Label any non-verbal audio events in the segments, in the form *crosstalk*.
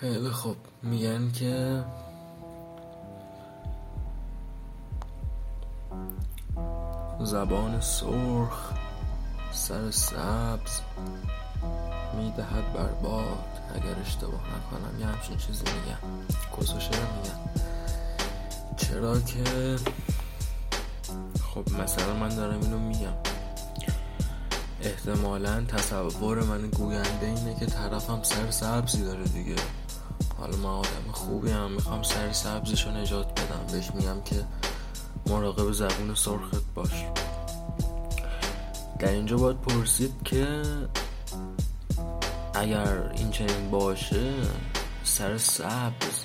خیلی خوب. میگن که زبان سرخ سر سبز می‌دهد بر باد. اگر اشتباه نکنم یه همچین چیزی میگم کسوشه میگم چرا که خب مثلا من دارم اینو میگم. احتمالا تصور من گوینده اینه که طرفم سر سبزی داره دیگه. حالا من آدم خوبی هم می‌خوام سر سبزش رو نجات بدم. بهش میگم که مراقب زبون سرخت باش. در اینجا باید پرسید که اگر این چنین باشه سر سبز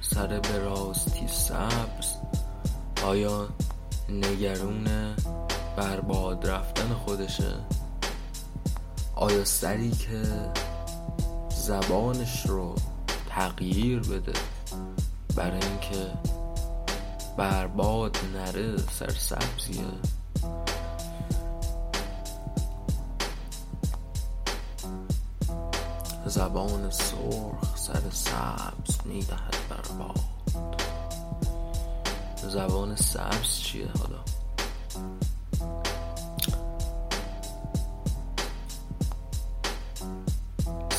سر براستی سبز آیا نگرون برباد رفتن خودشه؟ آیا سری که زبانش رو تغییر بده. برای اینکه برباد نره سرسبزیه زبان سرخ سر سبز می‌دهد برباد زبان سبز چیه حالا؟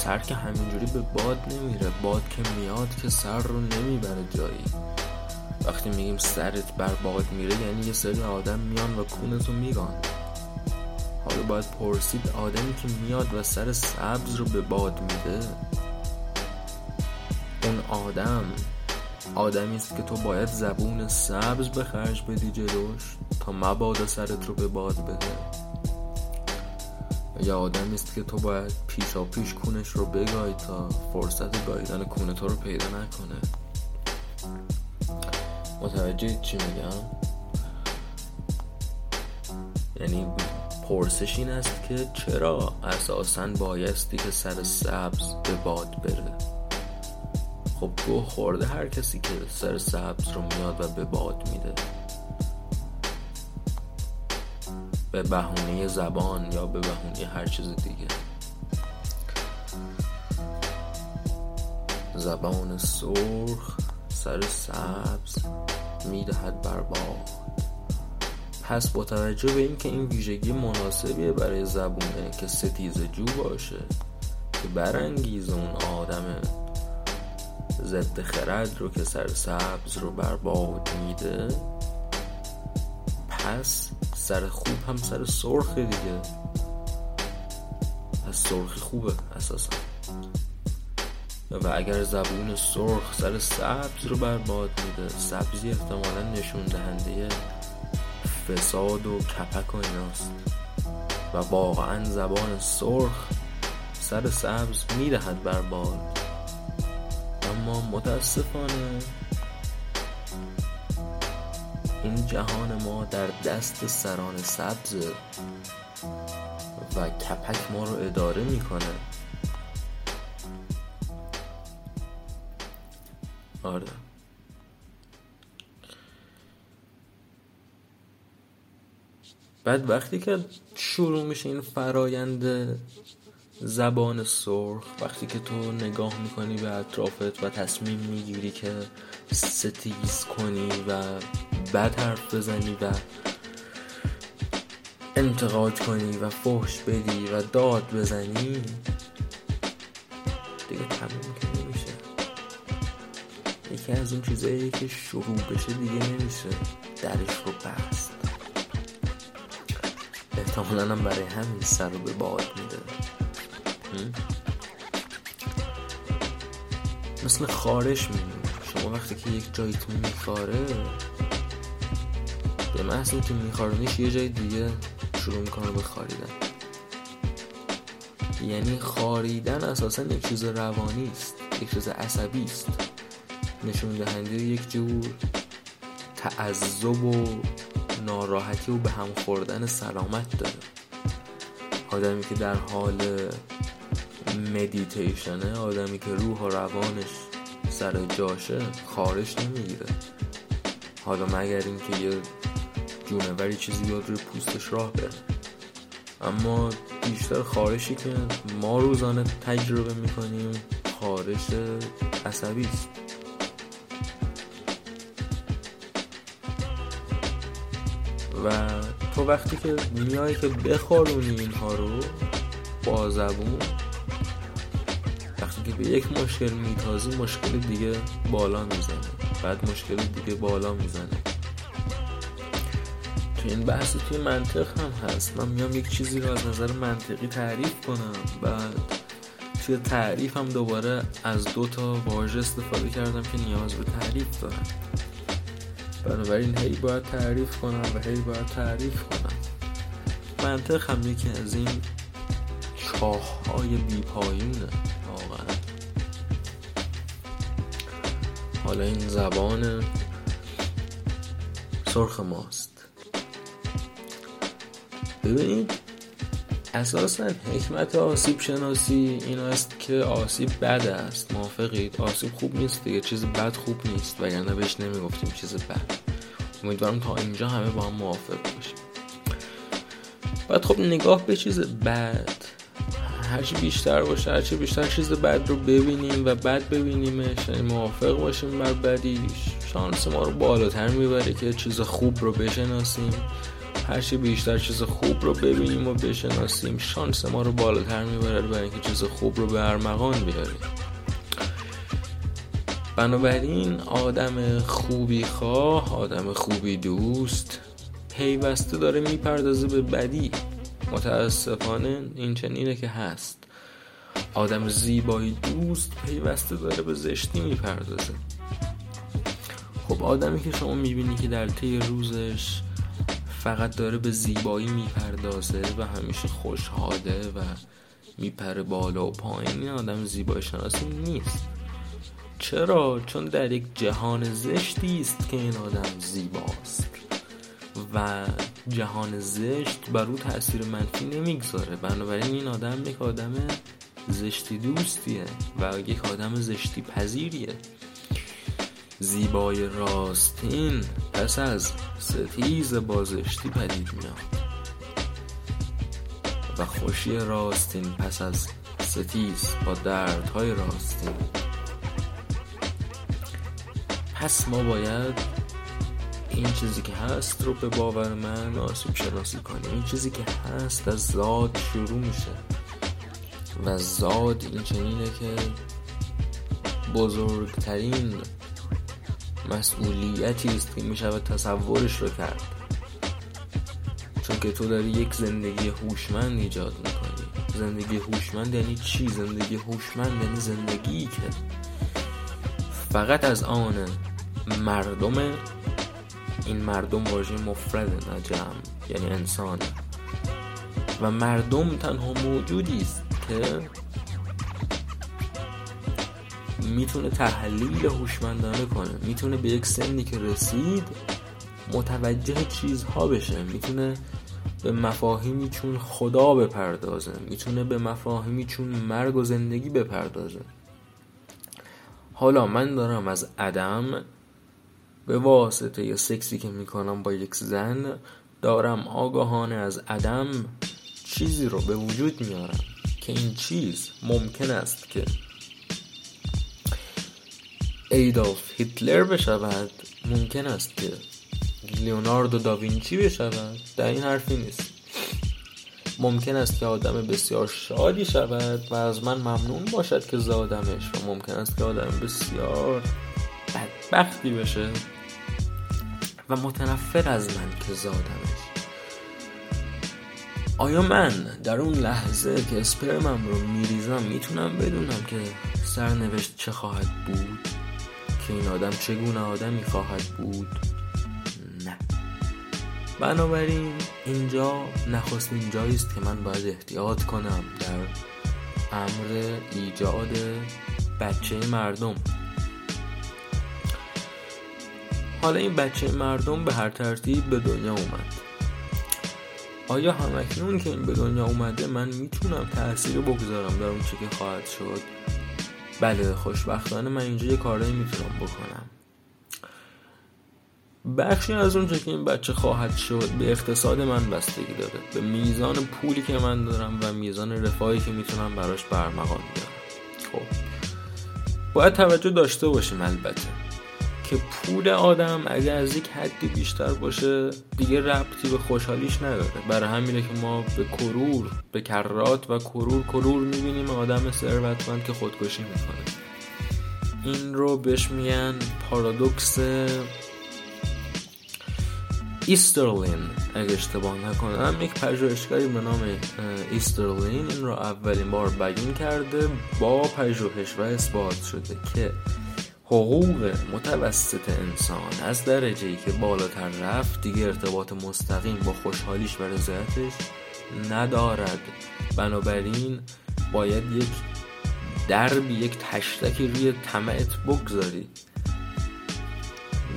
سر که همینجوری به باد نمیره باد که میاد که سر رو نمی‌بره جایی. وقتی میگیم سرت بر باد میره یعنی یه سری آدم میان و کونتو میگان حالا باید پرسید آدمی که میاد و سر سبز رو به باد میده؟ اون آدم آدمی است که تو باید زبون سبز به خرج بدی جلوش تا مبادا سرت رو به باد بده. یا آدمی است که تو باید پیشا پیش کونش رو بگای تا فرصت گاییدن کونه تو رو پیدا نکنه. متوجه چی میگم؟ یعنی پرسش این است که چرا اساسا بایستی که سر سبز به باد بره؟ خب گوه خورده هر کسی که سر سبز رو میاد و به باد میده. به بهونه زبان یا به بهونه هر چیز دیگه. زبان سرخ سر سبز می‌دهد بر باد. پس با توجه به اینکه این ویژگی مناسبیه برای زبونه که ستیز جو باشه که برانگیز اون آدم ضد خرد رو که سر سبز رو بر باد میده پس سر خوب هم سر سرخ دیگه. پس سرخی خوبه اساسا. و اگر زبون سرخ سر سبز رو بر باد میده سبزی احتمالا نشون دهنده فساد و کپک و ایناست. و واقعا زبان سرخ سر سبز می‌دهد بر باد. اما متاسفانه این جهان ما در دست سران سبز و کپک ما رو اداره می‌کنه. آره. بعد وقتی که شروع میشه این فرایند زبان سرخ وقتی که تو نگاه می‌کنی به اطرافت و تصمیم می‌گیری که ستیز کنی و بد حرف بزنی و انتقاد کنی و فحش بدی و داد بزنی دیگه تموم که نمیشه. یکی از اون چیزایی که شروع بشه دیگه نمیشه. درش رو بست. احتمالا هم برای همین سر رو به باد میده. مثل خارش میمونه شما وقتی که یک جایتون میخاره به محض اینکه میخارونیش یه جای دیگه شروع می‌کنه به خاریدن. یعنی خاریدن اساسا یک چیز روانی است یک چیز عصبی است. نشون دهنده یک جور تعذب و ناراحتی و به هم خوردن سلامت داره. آدمی که در حال مدیتیشنه آدمی که روح و روانش سر جاشه خارش نمی‌گیره. حالا مگر اینکه یه جونوری چیزی بیاد روی پوستش راه بره. اما بیشتر خارشی که ما روزانه تجربه می‌کنیم خارش عصبی است. و تو وقتی که میای که بخارونی اینها رو با زبون وقتی که به یک مشکل میتازی مشکل دیگه بالا می‌زنه. بعد مشکل دیگه بالا می‌زنه. این بحث توی منطق هم هست. من میام یک چیزی رو از نظر منطقی تعریف کنم. بعد توی تعریف هم دوباره از دو تا واژه استفاده کردم که نیاز به تعریف دارم بنابراین هی باید تعریف کنم و هی باید تعریف کنم. منطق هم یکی از این چاه های بی پایونه واقعا. حالا این زبان سرخ ماست. ببینید اساسا حکمت آسیب شناسی این است که آسیب بد است. موافقید. آسیب خوب نیست دیگه. چیز بد خوب نیست. وگرنه بهش نمی‌گفتیم چیز بد. امیدوارم تا اینجا همه با هم موافق باشیم. بعد خب نگاه به چیز بد. هرچی بیشتر باشه هرچی بیشتر چیز بد رو ببینیم و بد ببینیمش. یعنی موافق باشیم بر بدیش. شانس ما رو بالاتر می‌بره که چیز خوب رو بشناسیم. هرچی بیشتر چیز خوب رو ببینیم و بشناسیم شانس ما رو بالاتر می‌بره برای اینکه چیز خوب رو به ارمغان بیاریم. بنابراین آدم خوبی خواه آدم خوبی دوست پیوسته داره می‌پردازه به بدی. متاسفانه این چنینه که هست. آدم زیبایی دوست پیوسته داره به زشتی می‌پردازه. خب آدمی که شما می‌بینی که در طی روزش فقط داره به زیبایی می‌پردازه و همیشه خوشحاله و میپره بالا و پایین. این آدم زیبایی شناسی نیست. چرا؟ چون در یک جهان زشتی است که این آدم زیباست. و جهان زشت بر او تاثیر منفی نمی‌گذاره. بنابراین این آدم یک آدم زشتی دوستیه و یک آدم زشتی پذیریه. زیبای راستین پس از ستیز بازشتی پدید میاد. و خوشی راستین پس از ستیز با دردهای راستین. پس ما باید این چیزی که هست رو به باور من آسیب شناسی کنیم. این چیزی که هست از زاد شروع میشه. و زاد این چنینه که بزرگترین مسئولیتی است که می‌شود تصورش رو کرد. چون که تو داری یک زندگی هوشمند ایجاد می‌کنی. زندگی هوشمند یعنی چی؟ زندگی هوشمند یعنی زندگی که فقط از آن مردم این مردم واژه مفرد نجم یعنی انسان. و مردم تنها موجودی است که می‌تونه تحلیل هوشمندانه کنه. می‌تونه به یک سنی که رسید متوجه چیزها بشه. می‌تونه به مفاهیمی چون خدا بپردازه. می‌تونه به مفاهیمی چون مرگ و زندگی بپردازه. حالا من دارم از عدم به واسطه سکسی که می‌کنم با یک زن دارم آگاهانه از عدم چیزی رو به وجود میارم که این چیز ممکن است که ایدالف هیتلر بشود ممکن است که لیوناردو داوینچی بشود در این حرفی نیست. ممکن است که آدم بسیار شادی شود و از من ممنون باشد که زادمش و ممکن است که آدم بسیار بدبختی بشه و متنفر از من که زادمش. آیا من در اون لحظه که اسپرمم رو میریزم می‌تونم بدونم که سرنوشت چه خواهد بود؟ که این آدم چگونه آدمی خواهد بود؟ نه. بنابراین اینجا نخستین جایی است که من باید احتیاط کنم در امر ایجاد بچه مردم. حالا این بچه مردم به هر ترتیب به دنیا اومد. آیا همکنون که این به دنیا اومده من می‌تونم تاثیر بگذارم در اون چی که خواهد شد؟ بله خوشبختانه من اینجا یه کارایی می‌تونم بکنم. بخشی از اون که این بچه خواهد شد به اقتصاد من بستگی داره به میزان پولی که من دارم و میزان رفاهی که می‌تونم براش برمغان بیارم. خب باید توجه داشته باشیم البته. که پول آدم اگر از یک حدی بیشتر باشه دیگه ربطی به خوشحالیش نداره. برای همینه که ما به کرور به کرات و کرور کرور می‌بینیم آدم ثروتمند که خودکشی می‌کنه. این رو بهش میگن پارادوکس ایسترلین اگه اشتباه نکنم. یک پژوهشگری به نام ایسترلین. این رو اولین بار بیان کرده با پژوهش و اثبات شده که حقوق متوسط انسان از درجه ای که بالاتر رفت دیگه ارتباط مستقیم با خوشحالیش و رضایتش ندارد. بنابراین باید یک دربی یک تشتکی روی طمعت بگذاری.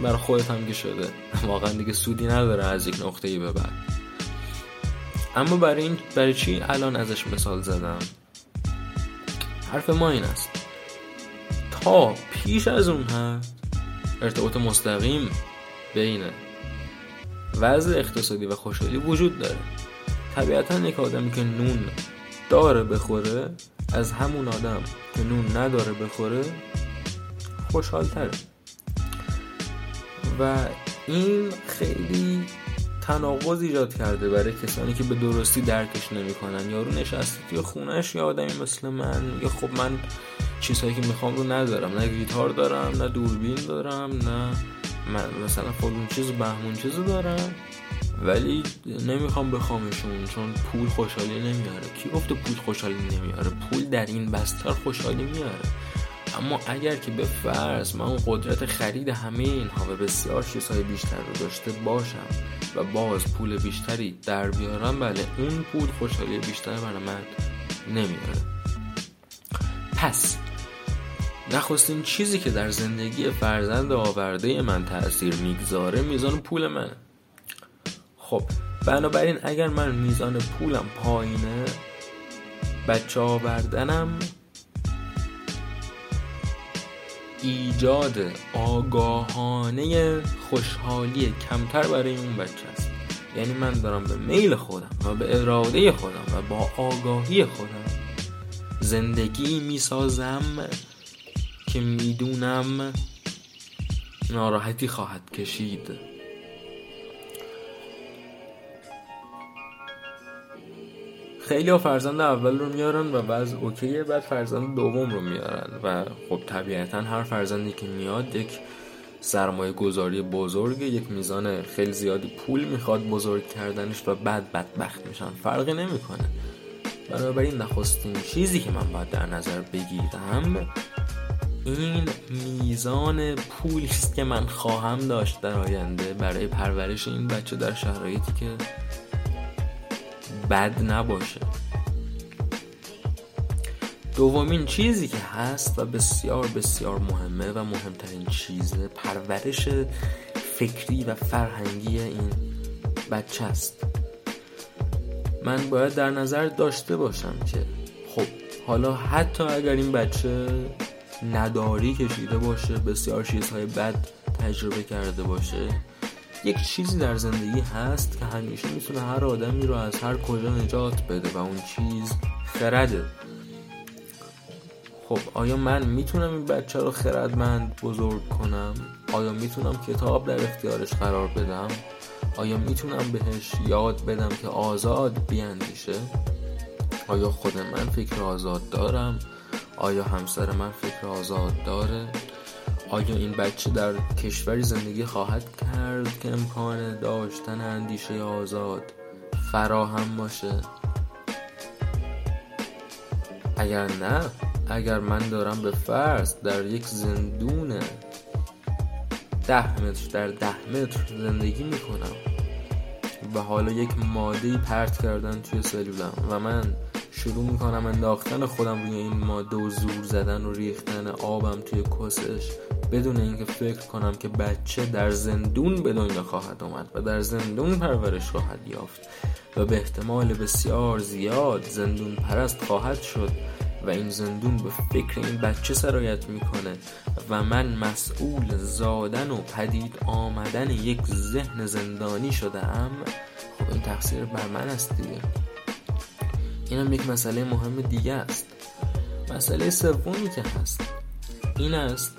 بر خودت هم که شده. واقعا دیگه سودی نداره از یک نقطه ای به بعد. اما برای این برای چی الان ازش مثال زدم؟ حرف ما این است. تا پیش از اون هست ارتباط مستقیم بین وضع اقتصادی و خوشحالی وجود داره. طبیعتا یک آدمی که نون داره بخوره از همون آدم که نون نداره بخوره خوشحال تره و این خیلی تناقض ایجاد کرده برای کسانی که به درستی درکش نمی‌کنن. یارو نشسته توی خونش یا آدمی مثل من یا خب من چیزهایی که می‌خوام رو ندارم. نه گیتار دارم نه دوربین دارم نه من مثلا فلون چیز و بهمون چیز دارم. ولی نمی‌خوام بخوامشون چون پول خوشحالی نمیاره. کی گفته پول خوشحالی نمیاره؟ پول در این بستر خوشحالی میاره. اما اگر که به فرض من قدرت خرید همه اینها و بسیار چیزهای بیشتر رو داشته باشم و باز پول بیشتری در بیارم بله اون پول خوشحالی بیشتر برای من نمیاره. پس نخستین چیزی که در زندگی فرزند آورده من تاثیر می‌گذاره میزان پول منه. خب بنابراین اگر من میزان پولم پایینه بچه آوردنم ایجاد آگاهانه خوشحالی کمتر برای اون بچه است. یعنی من دارم به میل خودم و به اراده خودم و با آگاهی خودم زندگی می‌سازم. که می‌دونم ناراحتی خواهد کشید. خیلی ها فرزند اول رو میارن و بعض اوکیه بعد فرزند دوم رو میارن و خب طبیعتا هر فرزندی که میاد یک سرمایه گذاری بزرگ یک میزان خیلی زیادی پول می‌خواد بزرگ کردنش و بعد بدبخت میشن. فرقی نمی‌کنه. بنابراین نخستین چیزی که من باید در نظر بگیرم این میزان پولی است که من خواهم داشت در آینده برای پرورش این بچه در شرایطی که بد نباشه. دومین چیزی که هست و بسیار بسیار مهمه و مهمترین چیزه پرورش فکری و فرهنگی این بچه است. من باید در نظر داشته باشم که خب حالا حتی اگر این بچه نداری کشیده باشه بسیار چیزهای بد تجربه کرده باشه یک چیزی در زندگی هست که همیشه می‌تونه هر آدمی رو از هر کجا نجات بده و اون چیز خرده خب آیا من می‌تونم این بچه رو خردمند بزرگ کنم؟ آیا می‌تونم کتاب در اختیارش قرار بدم؟ آیا می‌تونم بهش یاد بدم که آزاد بیاندیشه؟ آیا خود من فکر آزاد دارم؟ آیا همسر من فکر آزاد داره؟ آیا این بچه در کشوری زندگی خواهد کرد که امکان داشتن اندیشه آزاد فراهم باشه اگر نه اگر من دارم به فرض در یک زندون ده متر در ده متر زندگی می‌کنم و حالا یک ماده پرت کردن توی سلولم و من شروع می‌کنم انداختن خودم روی این ماده و زور زدن و ریختن آبم توی کسش بدون اینکه فکر کنم که بچه در زندون به دنیا خواهد آمد و در زندون پرورش خواهد یافت و به احتمال بسیار زیاد زندون پرست خواهد شد و این زندون به فکر این بچه سرایت می‌کنه و من مسئول زادن و پدید آمدن یک ذهن زندانی شده ام خب این تقصیر بر من است دیگه. اینم یک مسئله مهم دیگه است. مسئله سومی که هست این است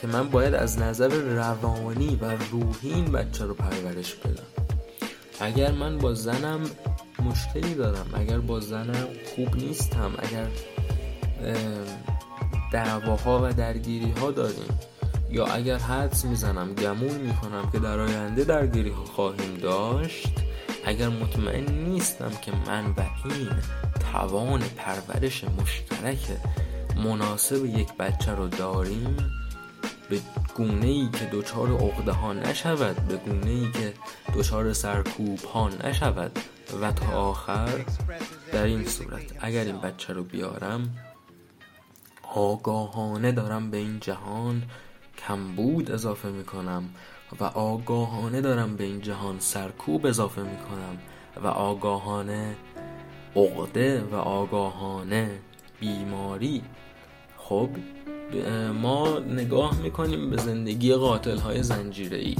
که من باید از نظر روانی و روحی این بچه رو پرورش بدم. اگر من با زنم مشکلی دارم اگر با زنم خوب نیستم اگر دعواها و درگیری ها داریم یا اگر حدس می‌زنم گمون می‌کنم که در آینده درگیری ها خواهیم داشت اگر مطمئن نیستم که من و این توان پرورش مشترک مناسب یک بچه رو داریم به گونه ای که دچار عقده ها نشود به گونه ای که دچار سرکوب ها نشود و تا آخر در این صورت اگر این بچه رو بیارم آگاهانه دارم به این جهان کمبود اضافه می‌کنم. و آگاهانه دارم به این جهان سرکوب اضافه می‌کنم و آگاهانه عقده و آگاهانه بیماری. خب ما نگاه می‌کنیم به زندگی قاتل های زنجیره ای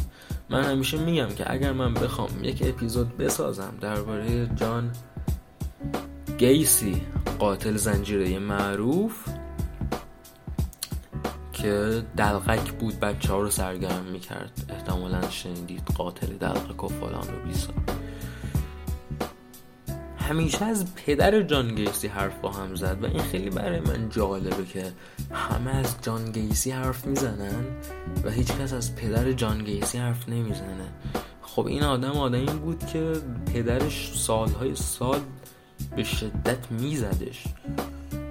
من همیشه میگم که اگر من بخوام یک اپیزود بسازم درباره جان گیسی قاتل زنجیره معروف که دلغک بود بچه ها رو سرگرم می‌کرد. احتمالا شنیدید قاتل دلغک و فلان و بیسا. همیشه از پدر جان گیسی حرف با هم زد و این خیلی برای من جالبه که همه از جان گیسی حرف می‌زنن و هیچ کس از پدر جان گیسی حرف نمی‌زنه. خب این آدم آدمی بود که پدرش سالهای سال به شدت میزدش.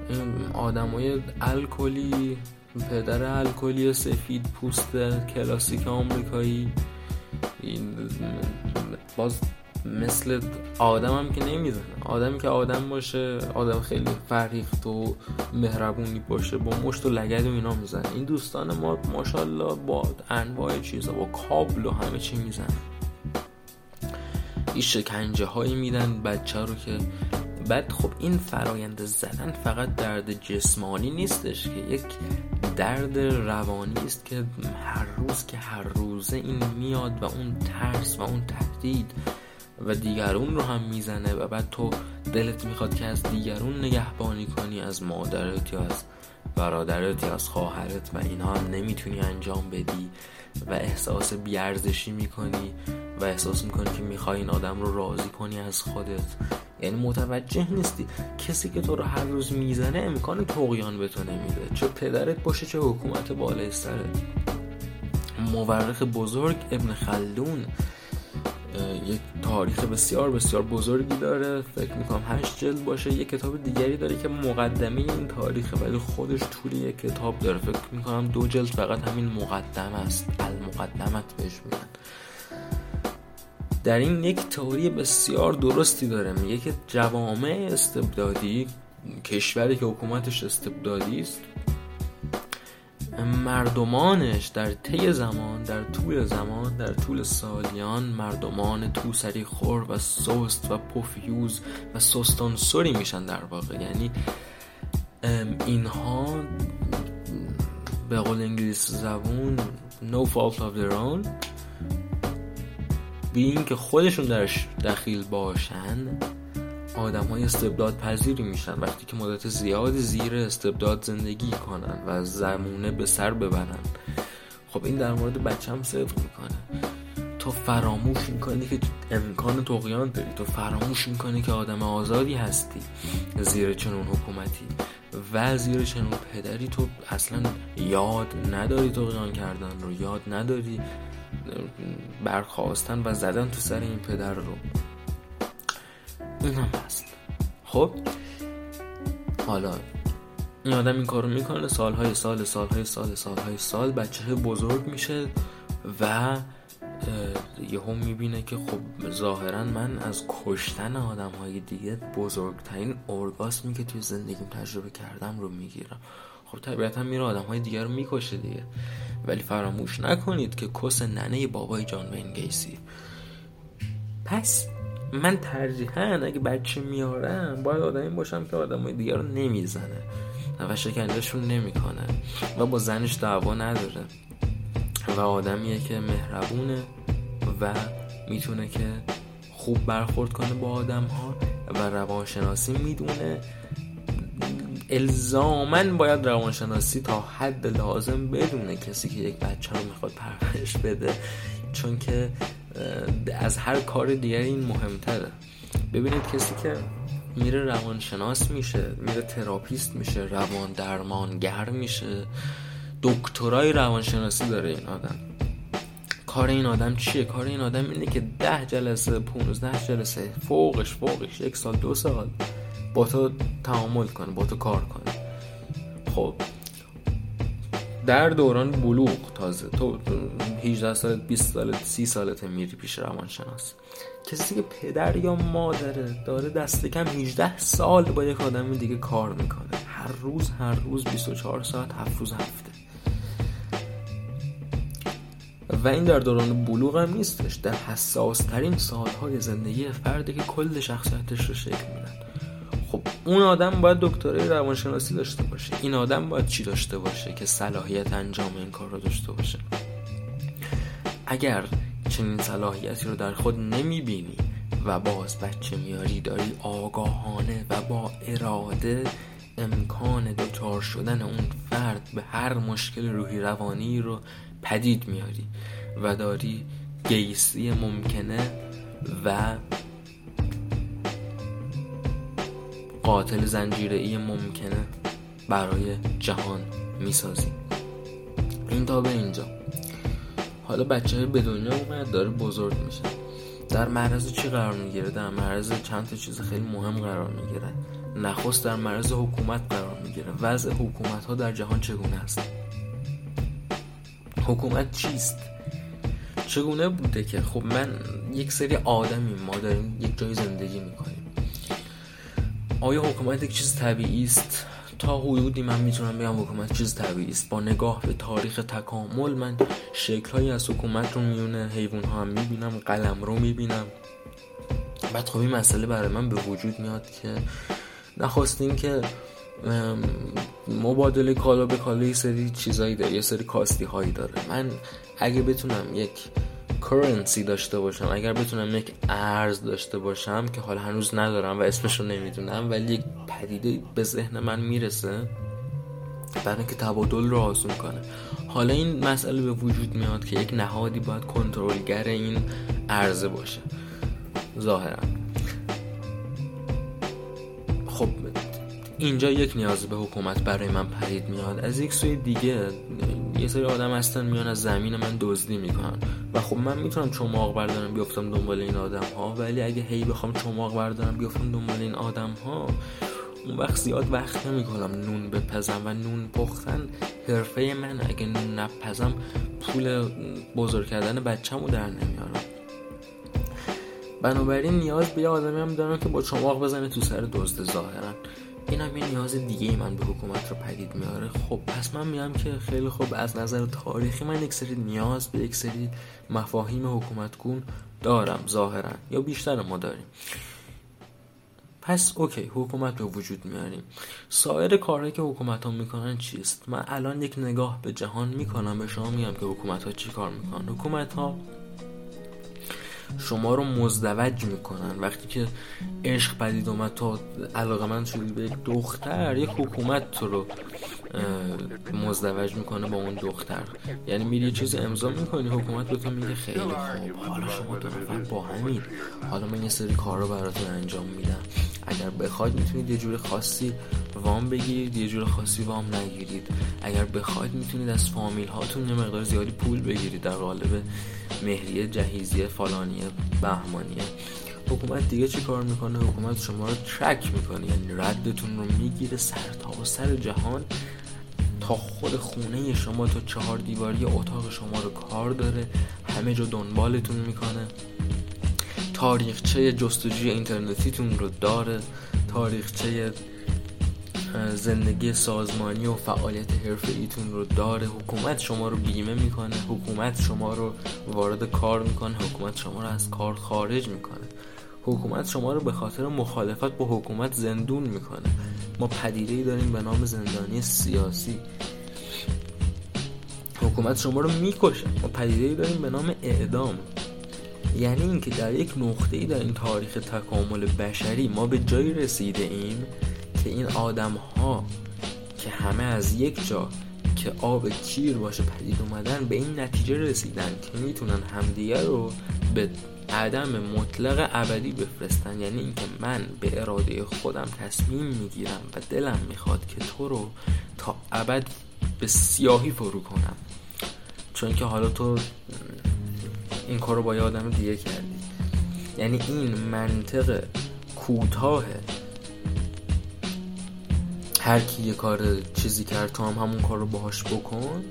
این آدمای الکلی پدر الکلی سفید پوست کلاسیک آمریکایی. این باز مثل آدم هم که نمی‌زنه. آدمی که آدم باشه آدم خیلی فریخت و مهربونی باشه با مشت و لگد و اینا می‌زنه. این دوستان ما ماشاءالله با انواع چیزا با کابل و همه چی می‌زنه. این شکنجه هایی میدن بچه رو که بعد خب این فرایند زدن فقط درد جسمانی نیستش که یک درد روانی است که هر روز که هر روزه این میاد و اون ترس و اون تهدید و دیگرون رو هم می‌زنه و بعد تو دلت می‌خواد که از دیگرون نگهبانی کنی از مادرت یا از برادرت یا از خواهرت و اینها هم نمی‌تونی انجام بدی و احساس بیارزشی می‌کنی و احساس می‌کنی که می‌خوای این آدم رو راضی کنی از خودت. یعنی متوجه نیستی. کسی که تو رو هر روز می‌زنه امکان توقیان به تو نمیده. چه پدرت باشه چه حکومت بالای سرت. مورخ بزرگ ابن خلدون یک تاریخ بسیار بسیار بزرگی داره. فکر می‌کنم هشت جلد باشه. یک کتاب دیگری داره که مقدمه این تاریخه ولی خودش طول یک کتاب داره. فکر می‌کنم دو جلد فقط همین مقدم است. المقدمت بهش میگن. در این یک تئوری بسیار درستی داره. میگه که جوامع استبدادی کشوری که حکومتش استبدادی است مردمانش در طی زمان در طول زمان در طول سالیان مردمان توسری خور و سست و پوفیوز و سستانسوری میشن در واقع. یعنی اینها به قول انگلیس زبون no fault of their own. بی این که خودشون درش دخیل باشن آدم های استبداد پذیری میشن. وقتی که مدت زیاد زیر استبداد زندگی کنن و زمونه به سر ببرن خب این در مورد بچه هم صدق می‌کنه. تو فراموش می‌کنی که امکان تقیان داری. تو فراموش می‌کنی که آدم آزادی هستی زیر چنون حکومتی و زیر چنون پدری. تو اصلا یاد نداری تقیان کردن رو یاد نداری برخواستن و زدن تو سر این پدر رو. این هم هست. خب؟ حالا این آدم این کارو می‌کنه سالهای سال سالهای سال سالهای سال بچه بزرگ میشه و یهو می‌بینه که خب ظاهرا من از کشتن آدم های دیگه بزرگترین ارگاسمی که توی زندگیم تجربه کردم رو می‌گیرم. خب طبیعتا میره آدم های دیگر رو می‌کشه دیگه. ولی فراموش نکنید که کس ننه بابای جان وین گیسی پس من ترجیحاً اگه بچه میارم باید آدمی باشم که آدم های دیگر رو نمی‌زنه و شکنجهشون نمی‌کنه و با زنش دعوا نداره. و آدمیه که مهربونه و می‌تونه که خوب برخورد کنه با آدم ها و روانشناسی می‌دونه. الزامن باید روانشناسی تا حد لازم بدونه کسی که یک بچه رو می‌خواد پرورش بده. چون که از هر کار دیگری این مهمتره. ببینید کسی که میره روانشناس میشه میره تراپیست میشه روان درمانگر میشه دکترای روانشناسی داره این آدم. کار این آدم چیه؟ کار این آدم اینه که ده جلسه 15 جلسه فوقش فوقش یک سال دو سال با تو تعامل کنه با تو کار کنه. خب در دوران بلوغ تازه تو 18 سال 20 سال 30 سالت میری پیش روانشناس. کسی که پدر یا مادره داره دست کم 18 سال با یک آدم دیگه کار می‌کنه. هر روز هر روز 24 ساعت هفت روز هفته. و این در دوران بلوغ هم نیستش. در حساس ترین سالهای زندگی فردی که کل شخصیتش رو شکل میدن اون آدم باید دکترای روانشناسی داشته باشه. این آدم باید چی داشته باشه که صلاحیت انجام این کار رو داشته باشه؟ اگر چنین صلاحیتی رو در خود نمی‌بینی و باز بچه میاری داری آگاهانه و با اراده امکان دچار شدن اون فرد به هر مشکل روحی روانی رو پدید میاری و داری گیستی ممکنه و قاتل زنجیره ای ممکنه برای جهان می‌سازی این تا به اینجا. حالا بچه به دنیا اومد داره بزرگ میشه. در معرض چی قرار می‌گیره؟ در معرض چند تا چیز خیلی مهم قرار می‌گیره. نخست در معرض حکومت قرار می‌گیره. وضع حکومت ها در جهان چگونه است؟ حکومت چیست؟ چگونه بوده که؟ خب من یک سری آدمی ما داریم یک جای زندگی می‌کنیم. آیا حکومت یک چیز طبیعی است؟ تا حدودی من می‌تونم بگم حکومت چیز طبیعی است. با نگاه به تاریخ تکامل من شکل از حکومت رو میونه حیوان ها هم می‌بینم قلم رو می‌بینم. بعد خب این مسئله برای من به وجود میاد که نخواستین که مبادله کالا به کالا یه سری چیزایی داره یه سری کاستی هایی داره من اگه بتونم یک کرنسی داشته باشم اگر بتونم یک ارز داشته باشم که حالا هنوز ندارم و اسمش رو نمی‌دونم ولی یک پدیده به ذهن من می‌رسه برای که تبادل رو آسون کنه. حالا این مسئله به وجود میاد که یک نهادی باید کنترلگر این ارزه باشه. ظاهرا. اینجا یک نیاز به حکومت برای من پدید میاد. از یک سوی دیگه یه سری آدم هستن میان از زمین من دزدی می‌کنن. و خب من می‌تونم چماق بردارم بیفتم دنبال این آدم ها ولی اگه هی بخوام چماق بردارم بیفتم دنبال این آدم ها اون وقت زیاد وقت نمی‌کنم. نون بپزم و نون پختن حرفه من. اگه نون نپزم پول بزرگ کردن بچه‌مو در نمیارم. بنابراین نیاز به یه آدمی هم دارم که با چماق بزنه تو سر دزد ظاهرا این هم یه نیاز دیگه ای من به حکومت رو پدید میاره. خب پس من میگم که خیلی خوب از نظر تاریخی من یک سری نیاز به یک سری مفاهیم حکومتگون دارم ظاهرا یا بیشتر ما داریم. پس اوکی حکومت به وجود میاریم. سایر کارهایی که حکومت ها می‌کنن چیست؟ من الان یک نگاه به جهان می‌کنم به شما میگم که حکومت ها چی کار می‌کنن. حکومت ها شما رو مزدوج می‌کنن. وقتی که عشق پدید اومد تا علاقه من شدی به دختر یک حکومت تو رو مزدوج می‌کنه با اون دختر. یعنی میری یه چیزی امضا می‌کنی حکومت به تو میگه خیلی خوب. حالا شما دو نفر با همین. حالا من یه سری کار رو براتون انجام میدم. اگر بخواید می‌تونید یه جور خاصی وام بگیرید یه جور خاصی وام نگیرید. اگر بخواید می‌تونید از فامیل هاتون یه مقدار زیادی پول بگیرید. در قالب مهریه جهیزیه فلانیه بهمانیه. حکومت دیگه چی کار می‌کنه؟ حکومت شما رو ترک می‌کنه. یعنی ردتون رو می‌گیره سر تا سر جهان تا خود خونه شما تا چهار دیواری اتاق شما رو کار داره. همه جا دنبالتون می‌کنه. تاریخچه جستجوی اینترنتیتون رو داره. تاریخچه زندگی سازمانی و فعالیت حرفه ایتون رو داره. حکومت شما رو بیمه می‌کنه. حکومت شما رو وارد کار می‌کنه. حکومت شما رو از کار خارج می‌کنه. حکومت شما رو به خاطر مخالفت با حکومت زندون می‌کنه. ما پدیده ای داریم به نام زندانی سیاسی. حکومت شما رو می‌کشه. ما پدیده ای داریم به نام اعدام. یعنی اینکه در یک نقطه ای در این تاریخ تکامل بشری ما به جایی رسیده ایم که این آدم ها که همه از یک جا که آب کیر باشه پدید اومدن به این نتیجه رسیدن که می‌تونن همدیگه رو به عدم مطلق ابدی بفرستن. یعنی اینکه من به اراده خودم تصمیم می‌گیرم و دلم می‌خواد که تو رو تا ابد به سیاهی فرو کنم. چون که حالا تو این کار رو با یه آدم دیگه کردی. یعنی این منطق کوتاه هر کی یه کار چیزی کرد تو هم همون کار رو باهاش بکن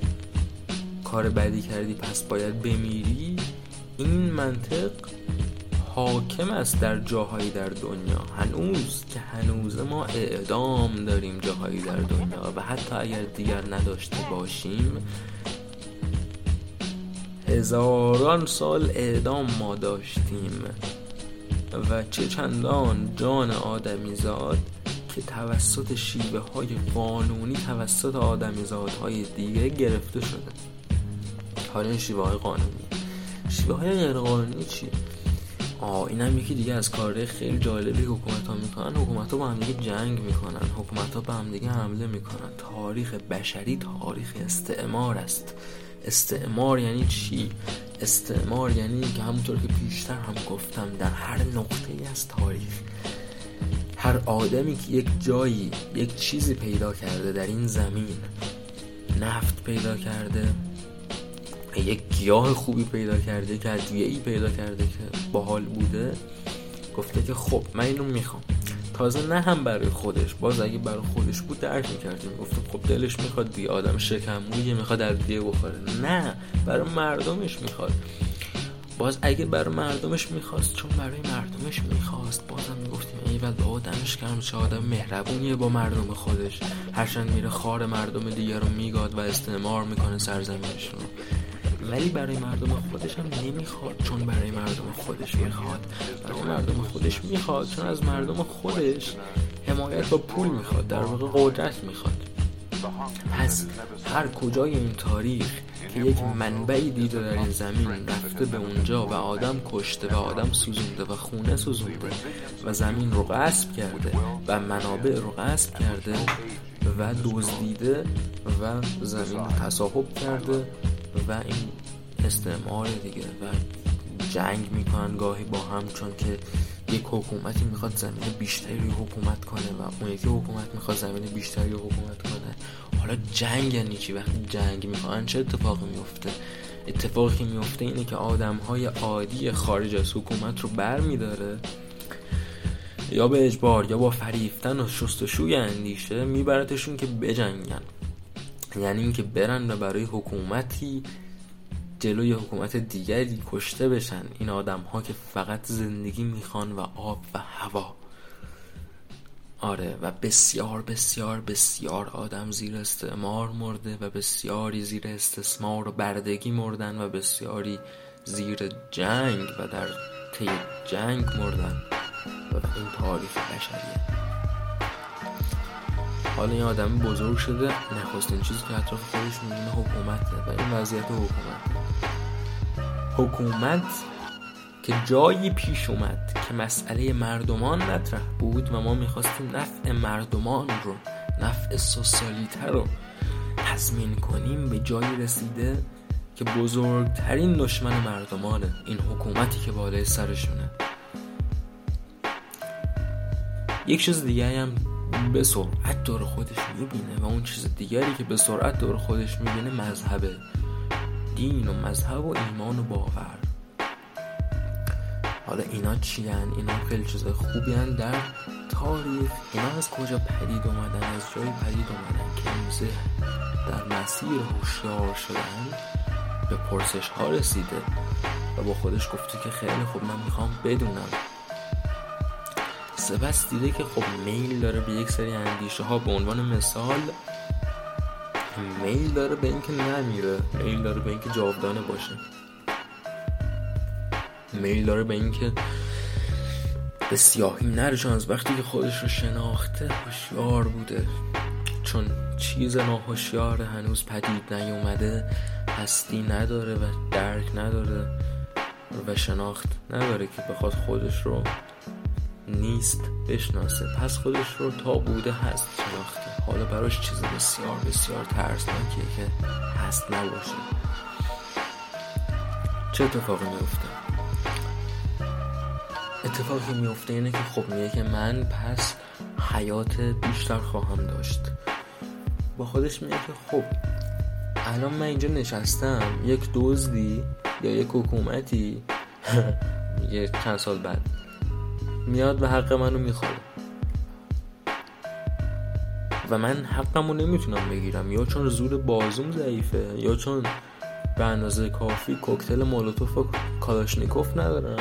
کار بدی کردی پس باید بمیری. این منطق حاکم است در جاهایی در دنیا. هنوز که هنوز ما اعدام داریم جاهایی در دنیا و حتی اگر دیگر نداشته باشیم هزاران سال اعدام ما داشتیم و چه چندان جان آدمیزاد که توسط شیوه های قانونی توسط آدمیزاد های دیگه گرفته شده. حالا این شیوه های قانونی. شیوه های غیر قانونی چیه؟ آه این هم یکی دیگه از کاره خیلی جالبی حکومت ها می‌کنن. حکومت ها با هم دیگه جنگ می‌کنن. حکومت ها با هم دیگه حمله می‌کنن. تاریخ بشری تاریخ استعمار است. استعمار یعنی چی؟ استعمار یعنی که همونطور که پیشتر هم گفتم در هر نقطه از تاریخ هر آدمی که یک جایی یک چیزی پیدا کرده در این زمین نفت پیدا کرده یک گیاه خوبی پیدا کرده که ای پیدا کرده که باحال بوده گفته که خب من اینو می‌خوام. تازه نه هم برای خودش باز اگه برای خودش بود درک می‌کردیم. گفتم خب دلش می‌خواد دی آدم شکمویه می‌خواد دیگه بخوره. نه برای مردمش می‌خواد. باز اگه برای مردمش می‌خواست چون برای مردمش می‌خواست بازم می‌گفتیم ایول با دمش کردم چه آدم مهربونیه با مردم خودش. هرچند میره خار مردم دیگر رو میگاد و استعمار می‌کنه سرزمینشون. ولی برای مردم خودش هم نمی‌خواد چون برای مردم خودش می‌خواد. برای مردم خودش می‌خواد چون از مردم خودش حمایت با پول می‌خواد در واقع قدرت می‌خواد. پس هر کجای این تاریخ که یک منبعی دیده در این زمین رفته به اونجا و آدم کشته و آدم سوزونده و خونه سوزونده و زمین رو غصب کرده و منابع رو غصب کرده و دزدیده و زمین تصاحب کرده و این استعمار دیگه. و جنگ می‌کنن گاهی با هم چون که یک حکومتی می‌خواد زمین بیشتری رو حکومت کنه و اون یکی حکومت می‌خواد زمین بیشتری رو حکومت کنه. حالا جنگ یعنی چی؟ وقتی جنگ می‌کنن چه اتفاقی میفته اتفاقی میفته اینه که آدم های عادی خارج از حکومت رو بر میداره یا به اجبار یا با فریفتن و شستشوی اندیشه میبرتشون که بجنگن. یعنی اینکه برن و برای حکومتی جلوی حکومت دیگری کشته بشن. این آدم ها که فقط زندگی می‌خوان و آب و هوا. آره و بسیار بسیار بسیار آدم زیر استعمار مرده و بسیاری زیر استثمار و بردگی مردن و بسیاری زیر جنگ و در طی جنگ مردن. و این تاریخ بشریه. حالا این آدم بزرگ شده نخواستین چیزی که اطراف خودش می‌بینه حکومته و این وضعیت حکومت حکومت که جایی پیش اومد که مسئله مردمان مطرح بود و ما می‌خواستیم نفع مردمان رو نفع سوسیالیته رو تضمین کنیم به جایی رسیده که بزرگترین دشمن مردمانه این حکومتی که بالای سرشونه. یک چیز دیگه هم به سرعت دور خودش می‌بینه و اون چیز دیگری که به سرعت دور خودش می‌بینه مذهبه. دین و مذهب و ایمان و باور. حالا اینا چی هن؟ اینا خیلی چیز خوبی هن در تاریخ اینا از کجا پدید اومدن؟ از جایی پدید اومدن که این در مسیر هوشیار شدن به پرسش ها رسیده و با خودش گفته که خیلی خوب من می‌خوام بدونم. سپس دیده که خب میل داره به یک سری اندیشه ها به عنوان مثال میل داره به اینکه نمیره میل داره به اینکه جاودانه باشه. میل داره به اینکه به سیاهی نره چون از وقتی که خودش رو شناخته هوشیار بوده. چون چیز ناهوشیار هنوز پدید نیومده هستی نداره و درک نداره و شناخت نداره که بخواد خودش رو نیست بشناسه. پس خودش رو تا بوده هست شناخته. حالا براش چیز بسیار بسیار ترسناکیه که هست نباشه. چه اتفاقی میفته اتفاقی میفته اینه که خب میگه که من پس حیات بیشتر خواهم داشت. با خودش میگه که خب الان من اینجا نشستم یک دزدی یا یک حکومتی؟ *laughs* یه چند سال بعد. میاد و حق منو می‌خواد و من حقمو نمی‌تونم بگیرم. یا چون زور بازوم ضعیفه یا چون به اندازه کافی کوکتل مولوتوف و کالاشنیکوف ندارم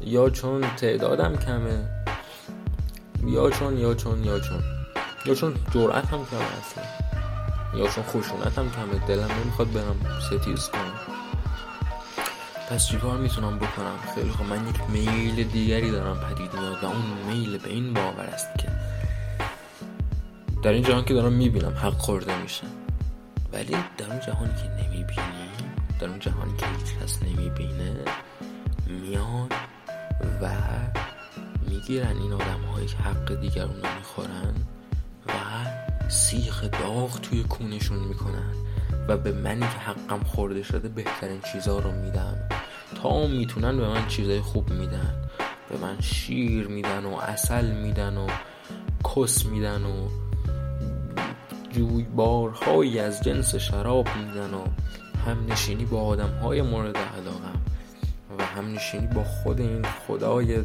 یا چون تعدادم کمه یا چون یا چون یا چون. یا چون جرأت هم کمه اصلا. یا چون خشونت هم کمه. دلم نمی‌خواد برم ستیز کنم. پس چیکار می‌تونم بکنم؟ خیلی خب من یک میل دیگری دارم پدید میاد و اون میل به این باور است که در این جهان که دارم می‌بینم حق خورده میشه ولی در اون جهانی که نمی‌بینیم در اون جهانی که هیچ کس نمی‌بینه میان و می‌گیرن این آدم هایی که حق دیگرون رو می‌خورن و سیخ داغ توی کونشون می‌کنن و به منی که حقم خورده شده بهترین چیزها رو میدم تا می‌تونن به من چیزای خوب میدن. به من شیر میدن و اصل میدن و کس میدن و جویبارهایی از جنس شراب میدن و هم نشینی با آدم های مورد علاقم و هم نشینی با خود این خدای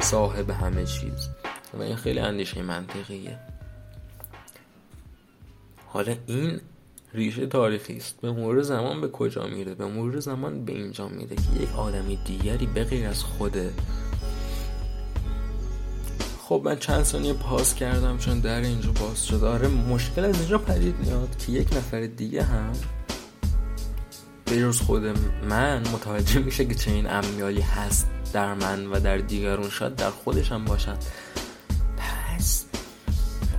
صاحب همه چیز و این خیلی اندیشه منطقیه. حالا این ریشه تاریخی است. به مرور زمان به کجا میره؟ به مرور زمان به اینجا میره که یک آدمی دیگری به غیر از خوده خب من چند ثانیه پاس کردم چون در اینجا باز شد. آره مشکل از اینجا پدید میاد که یک نفر دیگه هم بجز خود من متوجه میشه که چه این امیالی هست در من و در دیگرون. شاید در خودش هم باشد. پس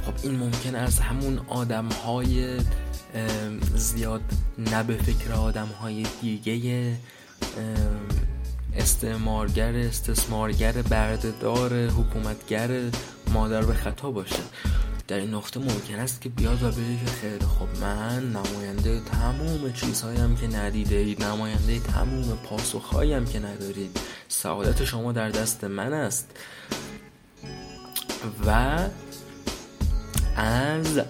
خب این ممکن از همون آدم های زیاد نه به فکر آدم های دیگه استعمارگر استثمارگر بردهدار حکومتگر مادر به خطا باشه. در این نقطه ممکن است که بیاد و بگه که خیلی خب من نماینده تمام چیزهایم که ندیده اید نماینده تمام پاسخهایم که ندارید. سعادت شما در دست من است. و از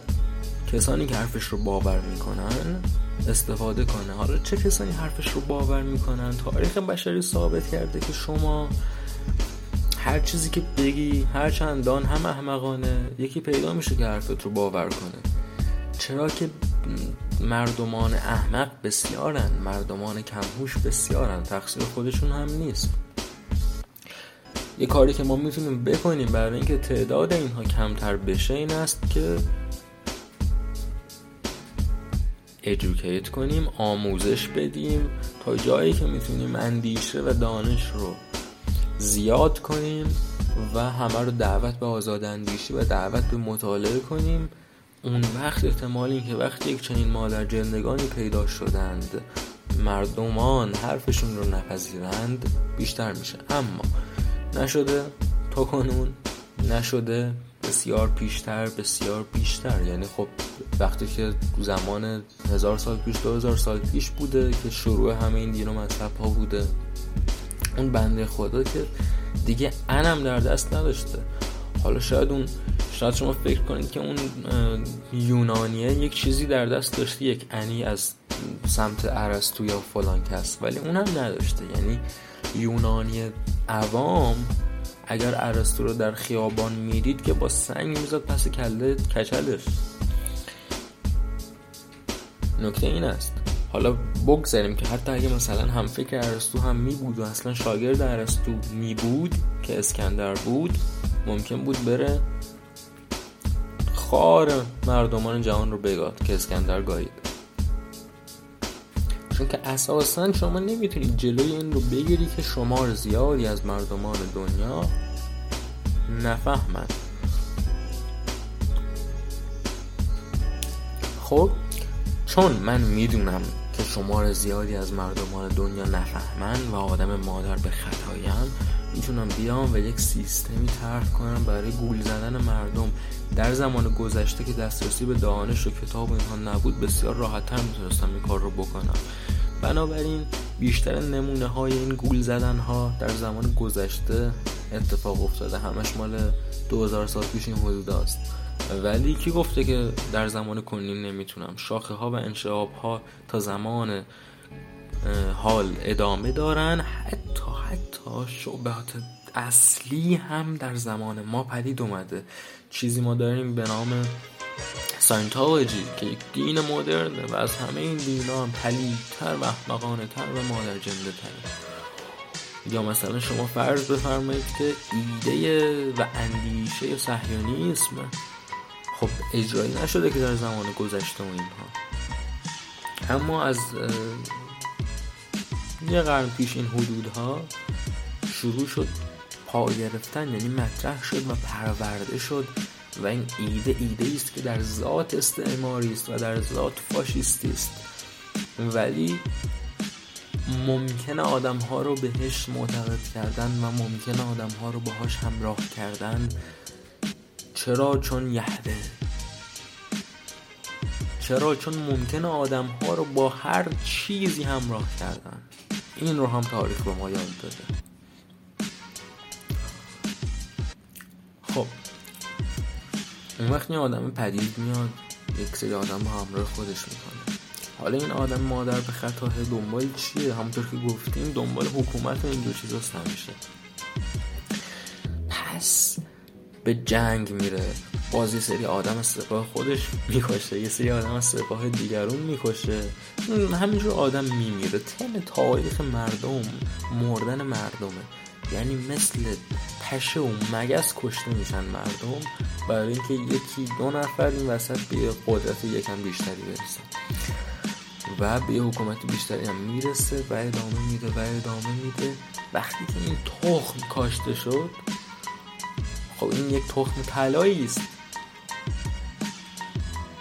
کسانی که حرفش رو باور می‌کنن استفاده کنه. حالا چه کسانی حرفش رو باور می‌کنن؟ تاریخ بشری ثابت کرده که شما هر چیزی که بگی هر چندان هم احمقانه یکی پیدا میشه که حرفت رو باور کنه. چرا که مردمان احمق بسیارن مردمان کمهوش بسیارن تقصیر خودشون هم نیست. یه کاری که ما می‌تونیم بکنیم برای اینکه تعداد اینها کمتر بشه این است که ادوکیت کنیم آموزش بدیم تا جایی که می‌تونیم اندیشه و دانش رو زیاد کنیم و همه رو دعوت به آزاد اندیشی و دعوت به مطالعه کنیم. اون وقت احتمال این که وقتی یک چنین مادر جندگانی پیدا شدند مردمان حرفشون رو نپذیرند بیشتر میشه. اما نشده تا کنون نشده بسیار پیشتر بسیار بیشتر. یعنی خب وقتی که زمان هزار سال پیش دو هزار سال پیش بوده که شروع همه این دین و مذهب ها بوده. اون بنده خدا که دیگه انم در دست نداشته. حالا شاید اون شاید شما فکر کنید که اون یونانیه یک چیزی در دست داشته یک انی از سمت عرستو یا فلان کس ولی اون هم نداشته. یعنی یونانی عوام اگر عرستو رو در خیابان می‌دید که با سنگ می‌زد پس کله کچلش. نکته این است. حالا بگذاریم که حتی اگه مثلا هم فکر ارسطو هم می بود و اصلا شاگرد ارسطو می بود که اسکندر بود ممکن بود بره خار مردمان جهان رو بگاد که اسکندر گاهید چون که اساسا شما نمی‌تونید جلوی این رو بگیری که شمار زیادی از مردمان دنیا نفهمند. خب؟ چون من می‌دونم که شمار زیادی از مردمان دنیا نفهمن و آدم مادر به خطایم می‌تونم بیام و یک سیستمی طرح کنم برای گول زدن مردم. در زمان گذشته که دسترسی به دانش و کتاب و اینها نبود بسیار راحتتر می‌تونستم این کار رو بکنم. بنابراین بیشتر نمونه های این گول زدن ها در زمان گذشته اتفاق افتاده. همش مال 2000 سال پیش این حدود است. ولی کی گفته که در زمان کنین نمی‌تونم؟ شاخه ها و انشعاب ها تا زمان حال ادامه دارن. حتی حتی شعبات اصلی هم در زمان ما پدید اومده. چیزی ما داریم به نام ساینتولوژی که یک دین مدرنه و از همه این دین هم پلیدتر و احمقانه تر و مادر جنده تره یا مثلا شما فرض بفرمایید که ایده و اندیشه صهیونیسم خب اجرایی نشده که در زمان گذشته و اینها. اما از یه قرن پیش این حدودها شروع شد پا گرفتن یعنی مطرح شد و پرورده شد و این ایده ایده است که در ذات استعماری است و در ذات فاشیستی است. ولی ممکنه آدم ها رو بهش معتقد کردن و ممکنه آدم ها رو باهاش همراه کردن چرا چون یهده؟ چرا چون ممکنه آدم ها رو با هر چیزی همراه کردن؟ این رو هم تاریخ به ما یاد داده خب اون وقت آدم پدید میاد یک سری آدم رو همراه خودش می‌کنه. حالا این آدم مادر به خطاه دنبال چیه؟ همونطور که گفتیم دنبال حکومت و اینجور چیزاست همیشه. پس به جنگ میره. باز سری آدم از سپاه خودش می‌کشه یه سری آدم از سپاه دیگرون می‌کشه. همینجور آدم میمیره. تم تاریخ مردم مردن مردمه. یعنی مثل پشه و مگس کشته میشن مردم برای اینکه یکی دو نفر این وسط به قدرت یکم بیشتری برسن و به حکومت بیشتری هم می‌رسه و ادامه میده و ادامه میده. وقتی که این تخم کاشته شد خب این یک تخم طلایی است.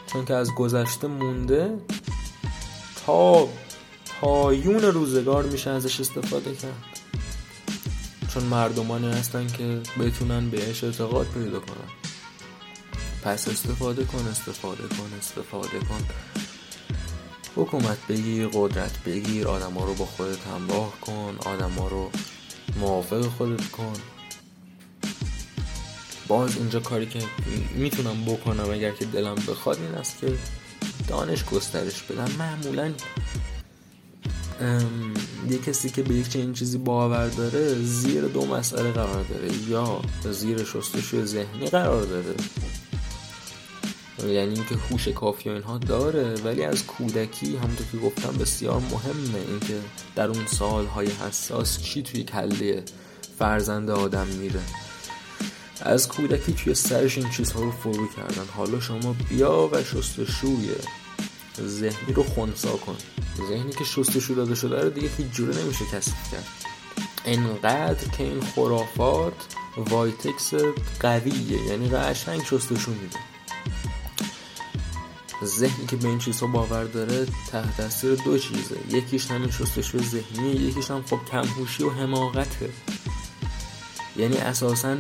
چون که از گذشته مونده تا پایون روزگار میشه ازش استفاده کرد. چون مردمانی هستن که بتونن بهش اعتقاد پیدا کنن. پس استفاده کن استفاده کن استفاده کن. حکومت بگیر قدرت بگیر آدم ها رو با خودت همراه کن آدم ها رو موافق خودت کن. باز اینجا کاری که می‌تونم بکنم اگر که دلم بخواد این است که دانش گسترش بدم. معمولا یه کسی که به یک چنین چیزی باور داره زیر دو مسئله قرار داره. یا زیر شستشوی ذهنی قرار داره. یعنی اینکه هوش کافی و اینها داره ولی از کودکی همونطور که گفتم بسیار مهمه. اینکه در اون سالهای حساس چی توی کله فرزند آدم میره. از کودکی توی سرش این چیزها رو فرو کردن. حالا شما بیا و شستشوی ذهنی رو خونسا کن. ذهنی که شستشو داده شده رو دیگه هیچ جوره نمیشه کسب کرد. انقدر که این خرافات وایتکس قویه یعنی قشنگ شستشو میده. ذهنی که به این چیزها باور داره تحت تاثیر دو چیزه. یکیش همین شستشو ذهنی یکیش هم خب کمهوشی و حماقته. یعنی اساسا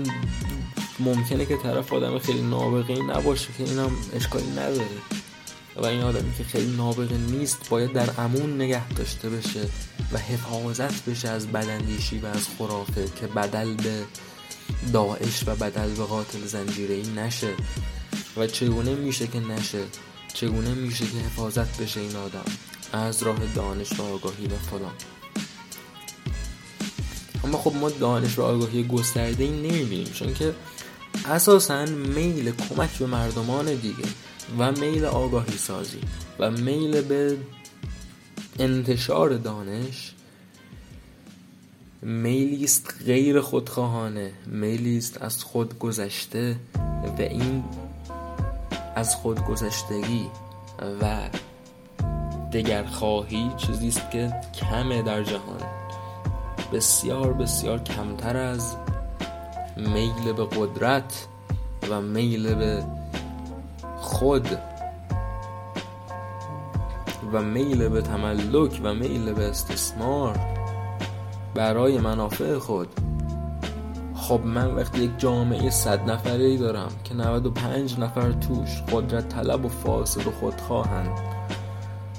ممکنه که طرف آدم خیلی نابغه نباشه که اینم اشکالی نداره. و این آدمی که خیلی نابغه نیست باید در امون نگه داشته بشه و حفاظت بشه از بدندیشی و از خرافه که بدل به داعش و بدل به قاتل زنجیره نشه. و چگونه میشه که نشه؟ چگونه میشه که حفاظت بشه این آدم؟ از راه دانش و آگاهی و فلان. اما خب ما دانش و آگاهی گسترده این نمی‌بینیم چون که اساسا میل کمک به مردمان دیگه و میل آگاهی سازی و میل به انتشار دانش میلیست غیر خودخواهانه میلیست از خود گذشته و این از خود گذشتگی و دگرخواهی چیزیست که کمه در جهان. بسیار بسیار کمتر از میل به قدرت و میل به خود و میل به تملک و میل به استثمار برای منافع خود. خب من وقتی یک جامعه صد نفره ای دارم که 95 نفر توش قدرت طلب و فاسد و خودخواهند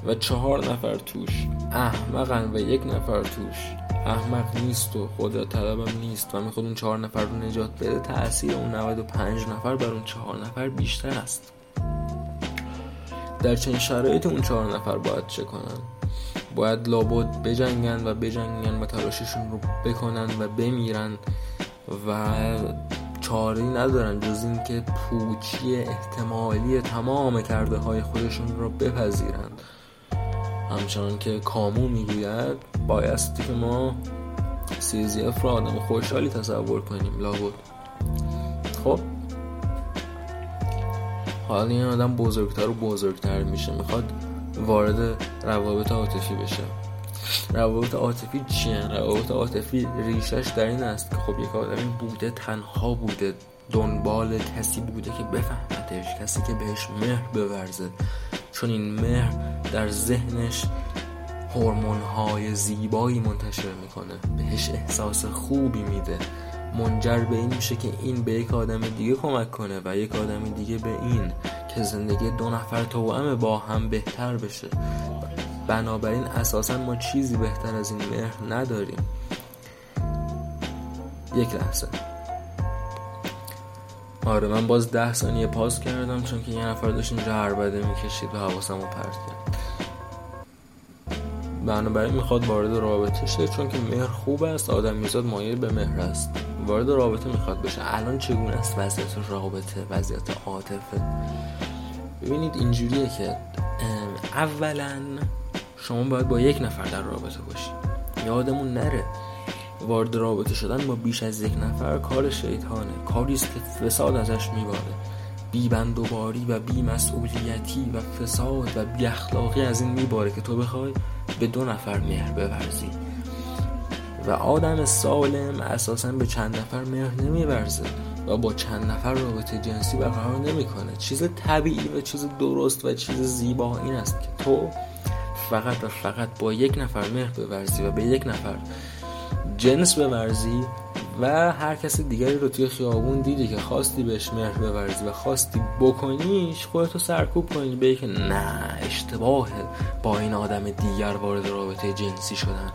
و چهار نفر توش احمقن و یک نفر توش احمق نیست و قدرت طلبم نیست. و می‌خواد اون چهار نفر رو نجات بده تاثیر اون 95 نفر بر اون چهار نفر بیشتر است. در چنین شرایط اون چهار نفر باید چه کنن؟ باید لابد بجنگن و بجنگن و تلاششون رو بکنن و بمیرن و چاری ندارن جز اینکه پوچی احتمالی تمام کرده های خودشون رو بپذیرند همچنان که کامو می‌گوید بایستی که ما سیزیف رو آدم خوشحالی تصور کنیم لابد. خب. حالا این آدم بزرگتر و بزرگتر میشه. می‌خواد وارد روابط عاطفی بشه. روابط عاطفی چیه؟ روابط عاطفی ریشش در این است که خب یک آدمی بوده تنها بوده. دنبال کسی بوده که بفهمتش کسی که بهش مهر بورزه. چون این مهر در ذهنش هورمون های زیبایی منتشر می‌کنه بهش احساس خوبی میده. منجر به این میشه که این به یک آدم دیگه کمک کنه و یک آدم دیگه به این که زندگی دو نفر توأم با هم بهتر بشه. بنابراین اساسا ما چیزی بهتر از این مهر نداریم. یک لحظه. آره من باز ده ثانیه پاس کردم چون که یه نفر داشت اینجا عربده می‌کشید و حواسم رو پرت کرد. بنابراین می‌خواد وارد رابطه شه چون که مهر خوب است آدم میزاد مایل به مهر است. وارد رابطه می‌خواد بشه. الان چگونه است وضعیت رابطه وضعیت عاطفه؟ ببینید اینجوریه که اولا شما باید با یک نفر در رابطه باشید یادمون نره. وارد رابطه شدن با بیش از یک نفر کار شیطانه. کاری است که فساد ازش میباره. بی بندوباری و بی مسئولیتی و فساد و بی اخلاقی از این میباره که تو بخوای به دو نفر مهر بورزی. و آدم سالم اساسا به چند نفر مهر نمیورزه و با چند نفر رابطه جنسی برقرار نمی‌کنه. چیز طبیعی و چیز درست و چیز زیبا این است که تو فقط و فقط با یک نفر مهر بورزی و به یک نفر جنس بورزی و هر کس دیگری رو توی خیابون دیدی که خواستی بهش مهر بورزی و خواستی بکنیش خودتو سرکوب کنی به که نه اشتباهه با این آدم دیگر وارد رابطه جنسی شدن.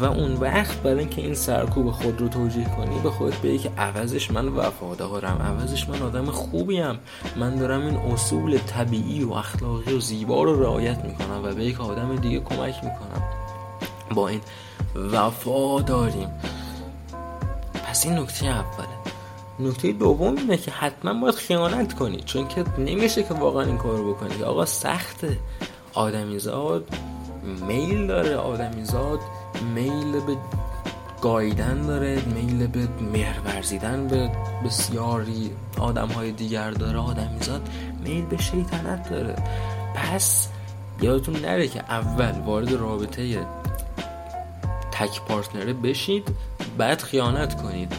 و اون وقت برای اینکه این سرکوب خود رو توجیه کنی به خودت بگی که عوضش من وفادارم عوضش من آدم خوبیم. من دارم این اصول طبیعی و اخلاقی و زیبا رو رعایت می‌کنم و به یک آدم دیگه کمک می‌کنم. با این وفا داریم. پس این نکته اوله. نکته دوم اینه که حتما باید خیانت کنی چون که نمیشه که واقعا این کار بکنی. آقا سخته. آدمیزاد میل داره. آدمیزاد میل به گایدن داره میل به مهر ورزیدن به بسیاری آدم های دیگر داره. آدمیزاد میل به شیطنت داره. پس یادتون نره که اول وارد رابطه تک پارتنره بشید بعد خیانت کنید.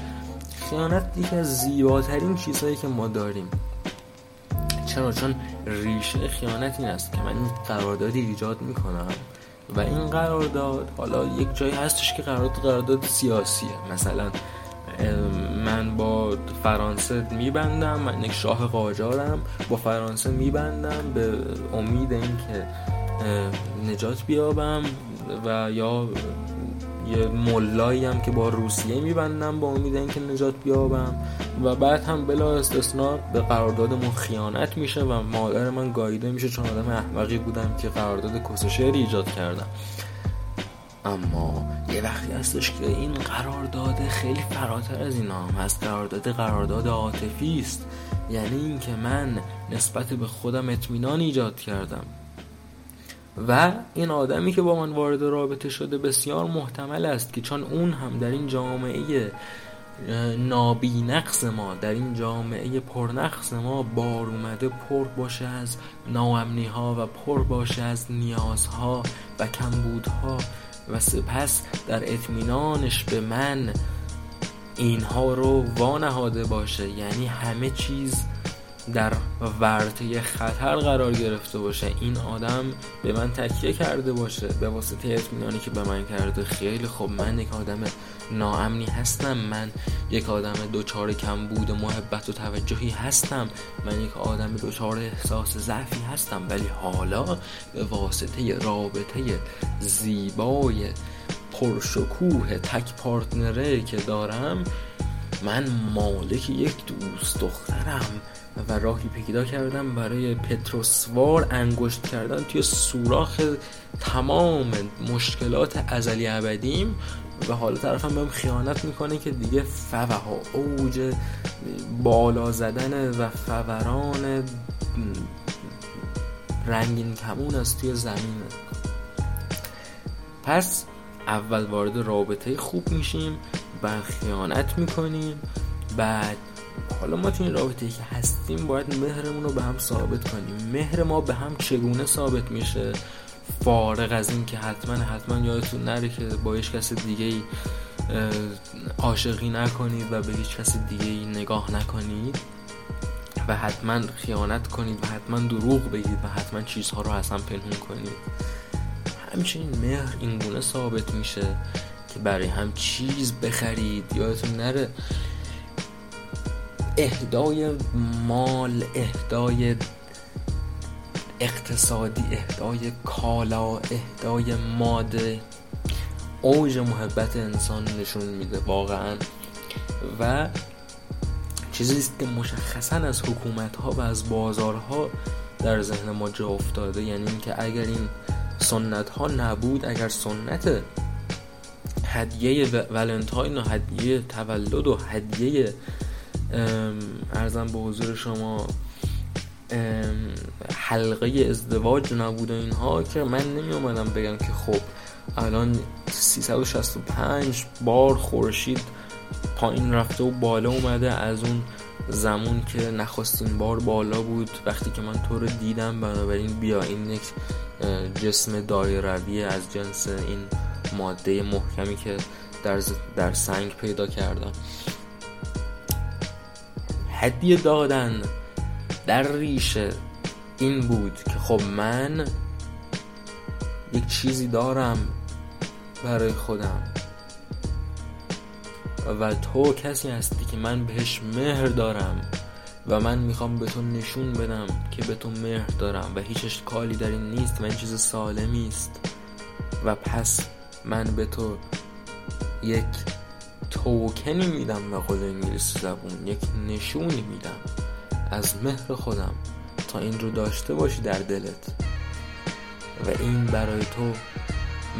خیانت یکی از زیباترین چیزهایی که ما داریم. چرا؟ چون ریشه خیانت این است که من قراردادی ایجاد می‌کنم و این قرارداد حالا یک جایی هستش که قرارداد قرارداد سیاسیه. مثلا من با فرانسه میبندم من یک شاه قاجارم با فرانسه میبندم به امید اینکه نجات بیابم و یا یه ملایی هم که با روسیه میبندم با امید اینکه نجات بیابم. و بعد هم بلا استثنا به قراردادمون خیانت میشه و مادر من گاییده میشه چون آدم احمقی بودم که قرارداد کسوشهری ایجاد کردم. اما یه وقتی هستش که این قرارداد خیلی فراتر از این هم هست. قرارداد قرارداد عاطفی است. یعنی اینکه من نسبت به خودم اطمینان ایجاد کردم. و این آدمی که با من وارد رابطه شده بسیار محتمل است که چون اون هم در این جامعه نابینقص ما در این جامعه پرنقص ما بار اومده پر باشه از ناامنی ها و پر باشه از نیازها و کمبودها و سپس در اطمینانش به من اینها رو وانهاده باشه. یعنی همه چیز در ورطه خطر قرار گرفته باشه. این آدم به من تکیه کرده باشه. به واسطه اطمینانی که به من کرده. خیلی خب من یک آدم ناامنی هستم. من یک آدم دوچار کمبود محبت و توجهی هستم. من یک آدم دوچار احساس ضعفی هستم. ولی حالا به واسطه رابطه زیبای پرشکوه تک پارتنره که دارم من مالک یک دوست دخترم و راهی پیدا کردم برای پتروسوار انگشت کردن توی سوراخ تمام مشکلات ازلی ابدیم و حالا طرفم بهم خیانت می‌کنه که دیگه فوه اوج بالا زدن و فوران رنگین کمون است توی زمینه پس اول وارد رابطه خوب میشیم. خیانت می‌کنیم. بعد حالا ما تو این رابطه که هستیم باید مهرمون رو به هم ثابت کنیم. مهر ما به هم چگونه ثابت میشه؟ فارغ از این که حتما حتما یادتون نره که با هیچ کس دیگه ای عاشقی نکنید و به هیچ کس دیگه ای نگاه نکنید و حتما خیانت کنید و حتما دروغ بگید و حتما چیزها رو اصلا پنهون کنید همچنین مهر اینگونه ثابت میشه که برای هم چیز بخرید. یادتون نره. اهدای مال اهدای اقتصادی اهدای کالا اهدای ماده. اوج محبت انسان نشون میده واقعا. و چیزی که مشخصا از حکومت ها و از بازارها در ذهن ما جا افتاده. یعنی اینکه اگر این سنت ها نبود اگر سنت هدیه ولنتاین و هدیه تولد و هدیه ارزم به حضور شما حلقه ازدواج نبود و اینها که من نمی اومدم بگم که خب الان 365 بار خورشید پایین رفته و بالا اومده از اون زمون که نخواستین بار بالا بود. وقتی که من تو رو دیدم بنابراین بیا این یک جسم دایروی از جنس این ماده محکمی که در, در سنگ پیدا کردم. هدیه دادن در ریشه این بود که خب من یک چیزی دارم برای خودم. و تو کسی هستی که من بهش مهر دارم و من می‌خوام به تو نشون بدم که به تو مهر دارم و هیچ اشکالی در این نیست و این چیز سالمی است. و پس من به تو یک توکنی میدم به قول انگلیسی زبون یک نشونی میدم از مهر خودم تا این رو داشته باشی در دلت. و این برای تو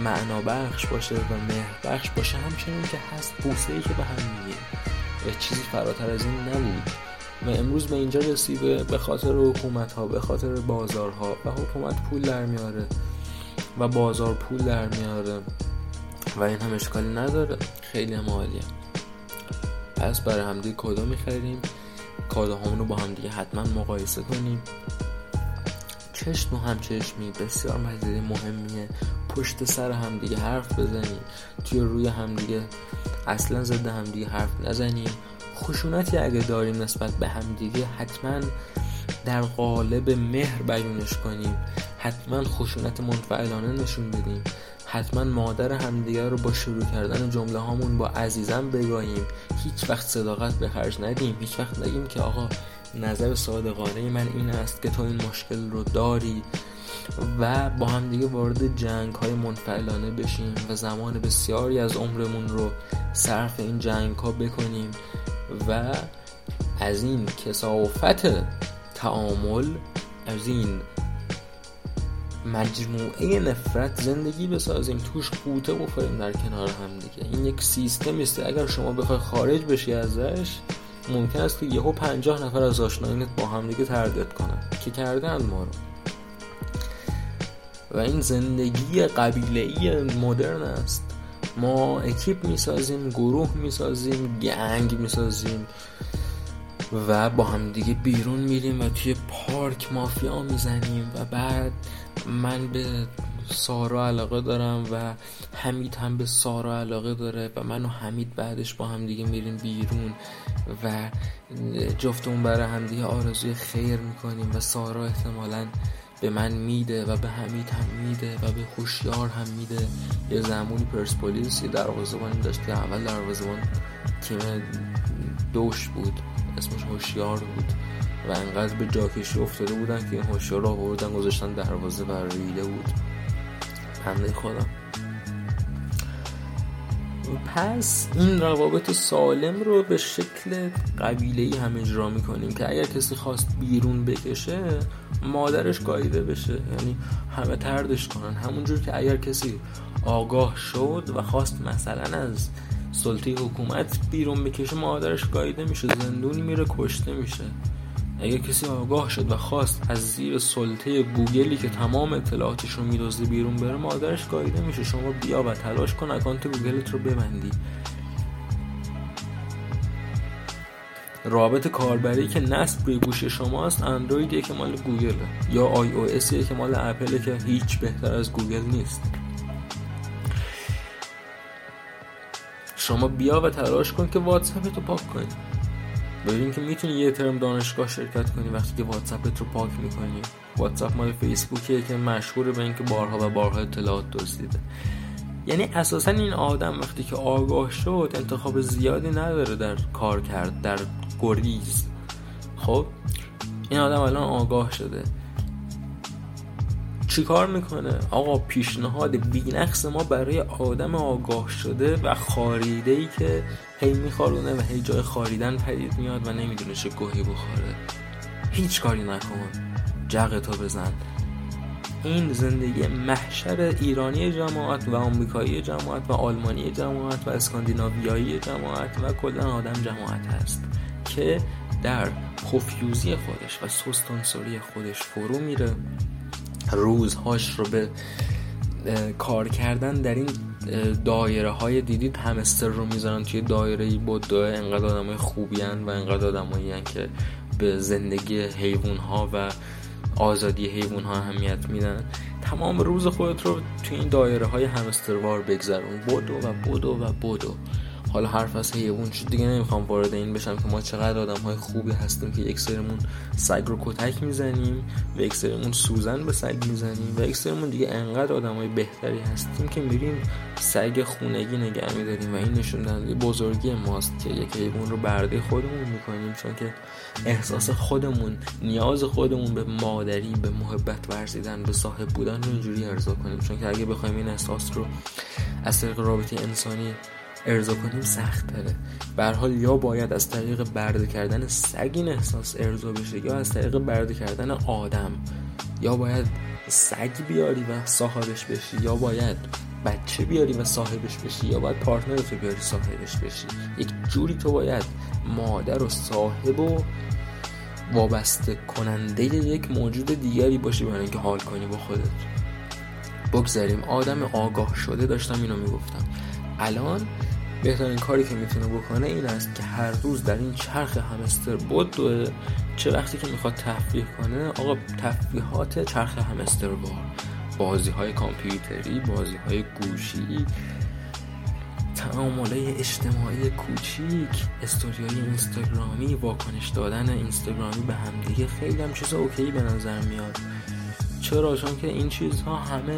معنا بخش باشه و مهر بخش باشه. همچنین که هست بوسه ای که به هم میگیم و چیزی فراتر از این نبود. و امروز به اینجا رسیده به خاطر حکومت ها به خاطر بازارها. و حکومت پول در میاره و بازار پول در میاره. و این هم اشکالی نداره. خیلی هم عالیه. پس برای همدیگه کدا می‌خریم؟ کاداهامون رو با همدیگه حتما مقایسه کنیم. چشم و همچشمی بسیار مزیده مهمیه. پشت سر همدیگه حرف بزنیم. توی روی همدیگه اصلا ضد همدیگه حرف نزنیم. خشونتی اگه داریم نسبت به همدیگه حتما در قالب مهر بیانش کنیم. حتما خشونت منفعلانه نشون بدیم. حتما مادر همدیگه رو با شروع کردن جمله هامون با عزیزم بگاهیم هیچ وقت صداقت به خرج ندیم. هیچ وقت نگیم که آقا نظر صادقانه من این است که تو این مشکل رو داری و با همدیگه وارد جنگ های منفعلانه بشیم و زمان بسیاری از عمرمون رو صرف این جنگ ها بکنیم و از این کسافت تعامل از این مجموعه نفرت زندگی بسازیم توش قوطه بخوریم در کنار هم دیگه. این یک سیستم است اگر شما بخوای خارج بشی ازش ممکن است که یهو پنجاه نفر از آشنایینت با هم دیگه تردد کنن. که کردن ما رو. و این زندگی قبیله مدرن است. ما اکیپ می‌سازیم گروه می‌سازیم گنگ می‌سازیم. و با هم دیگه بیرون میریم و توی پارک مافیا می‌زنیم و بعد من به سارا علاقه دارم و حمید هم به سارا علاقه داره و من و حمید بعدش با هم دیگه میریم بیرون و جفتمون برای هم دیگه آرزوی خیر می‌کنیم و سارا احتمالا به من میده و به حمید هم میده و به خوشیار هم میده. یه زمانی پرسپولیس یه دروازه‌بانی داشت که اول دروازه‌بان تیم دوش بود. اسمش هوشیار بود و انقدر به جاکشی افتاده بودن که این هوشیار رو آوردن گذاشتن دروازه و ریده بود. بنده خدا پس این روابط سالم رو به شکل قبیله ای هم اجرا می‌کنیم که اگر کسی خواست بیرون بکشه مادرش گاییده بشه. یعنی همه تردش کنن. همونجور که اگر کسی آگاه شد و خواست مثلا از سلطه حکومت بیرون بکشه مادرش گاییده میشه زندونی میره کشته میشه. اگر کسی آگاه شد و خواست از زیر سلطه گوگلی که تمام اطلاعاتش رو میدازده بیرون بره مادرش گاییده میشه. شما بیا و تلاش کن اکانت گوگلت رو ببندی. رابط کاربری که نصب روی گوش شماست اندرویدیه که مال گوگله یا iOS یه که مال اپله که هیچ بهتر از گوگل نیست. شما بیا و تلاش کن که واتساپ تو پاک کنی. ببین که می‌تونی یه ترم دانشگاه شرکت کنی وقتی که واتساپت رو پاک می‌کنی. واتساپ مال فیسبوکیه که مشهوره به اینکه بارها و بارها اطلاعات دزدیده یعنی اساسا این آدم وقتی که آگاه شد انتخاب زیادی نداره در کار کرد در گریز. خب؟ این آدم الان آگاه شده. چیکار می‌کنه؟ آقا پیشنهاد بینقص ما برای آدم آگاه شده و خاریده ای که هی میخارونه و هی جای خاریدن پدید میاد و نمی‌دونه چه گوهی بخوره. هیچ کاری نکن. جغتو بزن. این زندگی محشر ایرانی جماعت و آمریکایی جماعت و آلمانی جماعت و اسکاندیناویایی جماعت و کلا آدم جماعت هست که در پوفیوزی خودش و سوستانسوری خودش فرو میره. روزهاش رو به کار کردن در این دایره های دیدید همستر رو می‌ذارن توی دایره ای بود انقدر آدم های خوبی هن و انقدر آدم که به زندگی حیوان ها و آزادی حیوان ها اهمیت میدن. تمام روز خودت رو توی این دایره های همستروار بگذرون. بودو و بودو و بودو. حالا حرف از حیوان شد دیگه نمی‌خوام وارد این بشم که ما چقدر آدم های خوبی هستیم که یک سرمون سگ رو کتک می‌زنیم و یک سرمون سوزن به سگ می‌زنیم و یک سرمون دیگه انقدر آدم های بهتری هستیم که میریم سگ خونگی نگه میداریم و این نشون دهنده بزرگی ماست که یک حیوان رو برده خودمون می‌کنیم چون که احساس خودمون نیاز خودمون به مادری به محبت ورزیدن به صاحب بودن رو اینجوری ارضا کنیم. چون که اگه بخوایم این احساس رو از طریق رابطه انسانی ارضا کنیم سخت داره. حال یا باید از طریق برده کردن سگ این احساس ارضا بشه یا از طریق برده کردن آدم. یا باید سگ بیاری و صاحبش بشی یا باید بچه بیاری و صاحبش بشی یا باید پارتنر تو بیاری صاحبش بشی. یک جوری تو باید مادر و صاحب و وابسته کننده یک موجود دیگری باشی برای اینکه حال کنی با خودت. بگذاریم. آدم آگاه شده داشتم اینو می‌گفتم. الان بهترین کاری که می‌تونه بکنه این است که هر روز در این چرخ همستر بود چه وقتی که می‌خواد تفریح کنه آقا تفریحات چرخ همستر بار. بازی های کامپیوتری بازی های گوشی تعامل اجتماعی کوچیک استوری های اینستاگرامی واکنش دادن اینستاگرامی به همدیگه خیلی هم چیز اوکی به نظر میاد. چرا؟ چون که این چیزها همه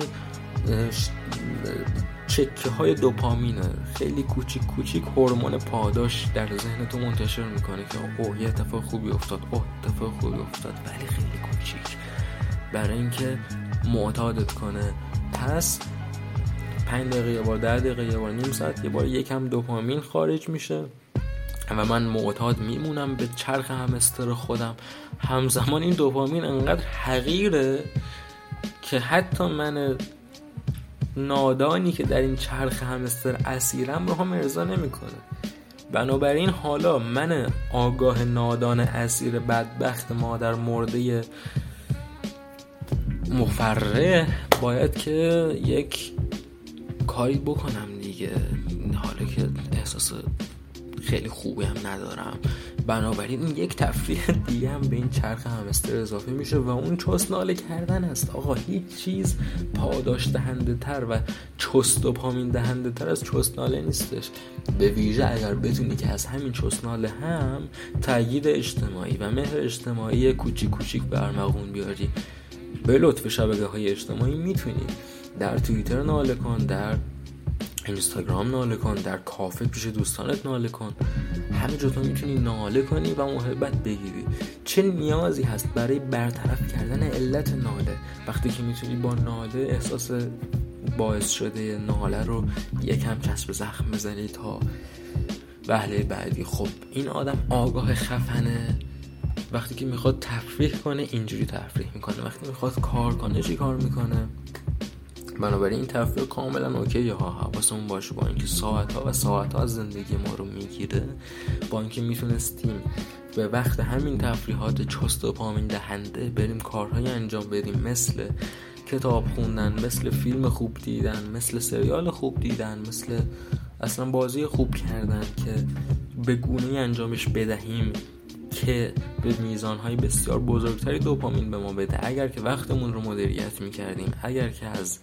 چکه های دوپامینه. خیلی کوچیک کوچیک هورمون پاداش در ذهن تو منتشر می‌کنه که اوه یه اتفاق خوبی افتاد. اوه اتفاق خوبی افتاد. ولی خیلی کوچیک. برای اینکه معتادت کنه. پس پنج دقیقه یه بار ده دقیقه یه بار نیم ساعت یه بار یکم دوپامین خارج میشه. و من معتاد میمونم به چرخ همستر خودم. همزمان این دوپامین انقدر حقیره که حتی من نادانی که در این چرخ همستر اسیرم رو هم ارضا نمی‌کنه. بنابراین حالا من آگاه نادان اسیر بدبخت مادر مرده مفرح باید که یک کاری بکنم دیگه. حالا که احساس خیلی خوبی هم ندارم. بنابراین این یک تفریح دیگه هم به این چرخ همستر اضافه میشه و اون چست ناله کردن است. آقا هیچ چیز پاداش دهنده تر و چست و پامین دهنده تر از چست ناله نیستش. به ویژه اگر بتونی که از همین چست ناله هم تأیید اجتماعی و مهر اجتماعی کوچیک کوچیک برمغون بیاری. به لطف شبکه های اجتماعی می‌تونی. در توییتر ناله کن در اینستاگرام ناله کن در کافه پیش دوستانت ناله کن. همه تو می‌تونی ناله کنی و محبت بگیری. چه نیازی هست برای برطرف کردن علت ناله؟ وقتی که می‌تونی با ناله احساس باعث شده ناله رو یکم چسب زخم بزنی تا وهله بعدی. خب این آدم آگاه خفنه. وقتی که می‌خواد تفریح کنه اینجوری تفریح می‌کنه. وقتی می‌خواد کار کنه چی کار می‌کنه؟ بنابراین این تفریح کاملا اوکی ها حواسمون باشه با اینکه ساعت ها و ساعت ها از زندگی ما رو می‌گیره با اینکه می‌تونستیم به وقت همین تفریحات چست و پامین دهنده بریم کارهای انجام بدیم مثل کتاب خوندن مثل فیلم خوب دیدن مثل سریال خوب دیدن مثل اصلا بازی خوب کردن که به گونه انجامش بدهیم. که به میزانهای بسیار بزرگتری دوپامین به ما بده. اگر که وقتمون رو مدیریت می‌کردیم اگر که از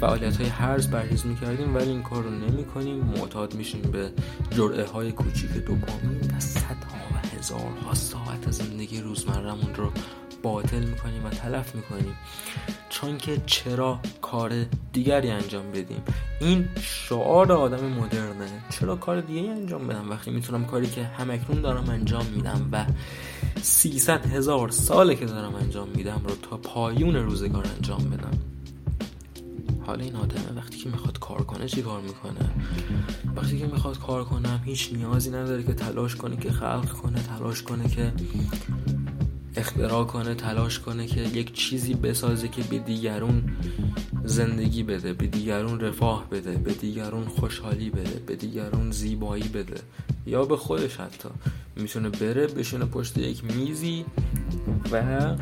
فعالیت های هرز پرهیز می‌کردیم ولی این کار رو نمی کنیم معتاد میشیم به جرعه های کوچیک دوپامین و صدها و هزارها ساعت زندگی روزمرهمون رو باطل می‌کنیم و تلف می‌کنیم. چون که چرا کار دیگری انجام بدیم؟ این شعار آدم مدرنه. چرا کار دیگری انجام بدم؟ وقتی می‌تونم کاری که همکنون دارم انجام میدم و 300 هزار ساله که دارم انجام میدم رو تا پایون روزگار انجام بدم. حالا این آدمه وقتی که می‌خواد کار کنه چی کار می‌کنه؟ وقتی که می‌خواد کار کنم هیچ نیازی نداره که تلاش کنه که خلق کنه تلاش کنه که اختراع کنه تلاش کنه که یک چیزی بسازه که به دیگرون زندگی بده به دیگرون رفاه بده به دیگرون خوشحالی بده به دیگرون زیبایی بده. یا به خودش حتی. می‌تونه بره بشینه پشت یک میزی و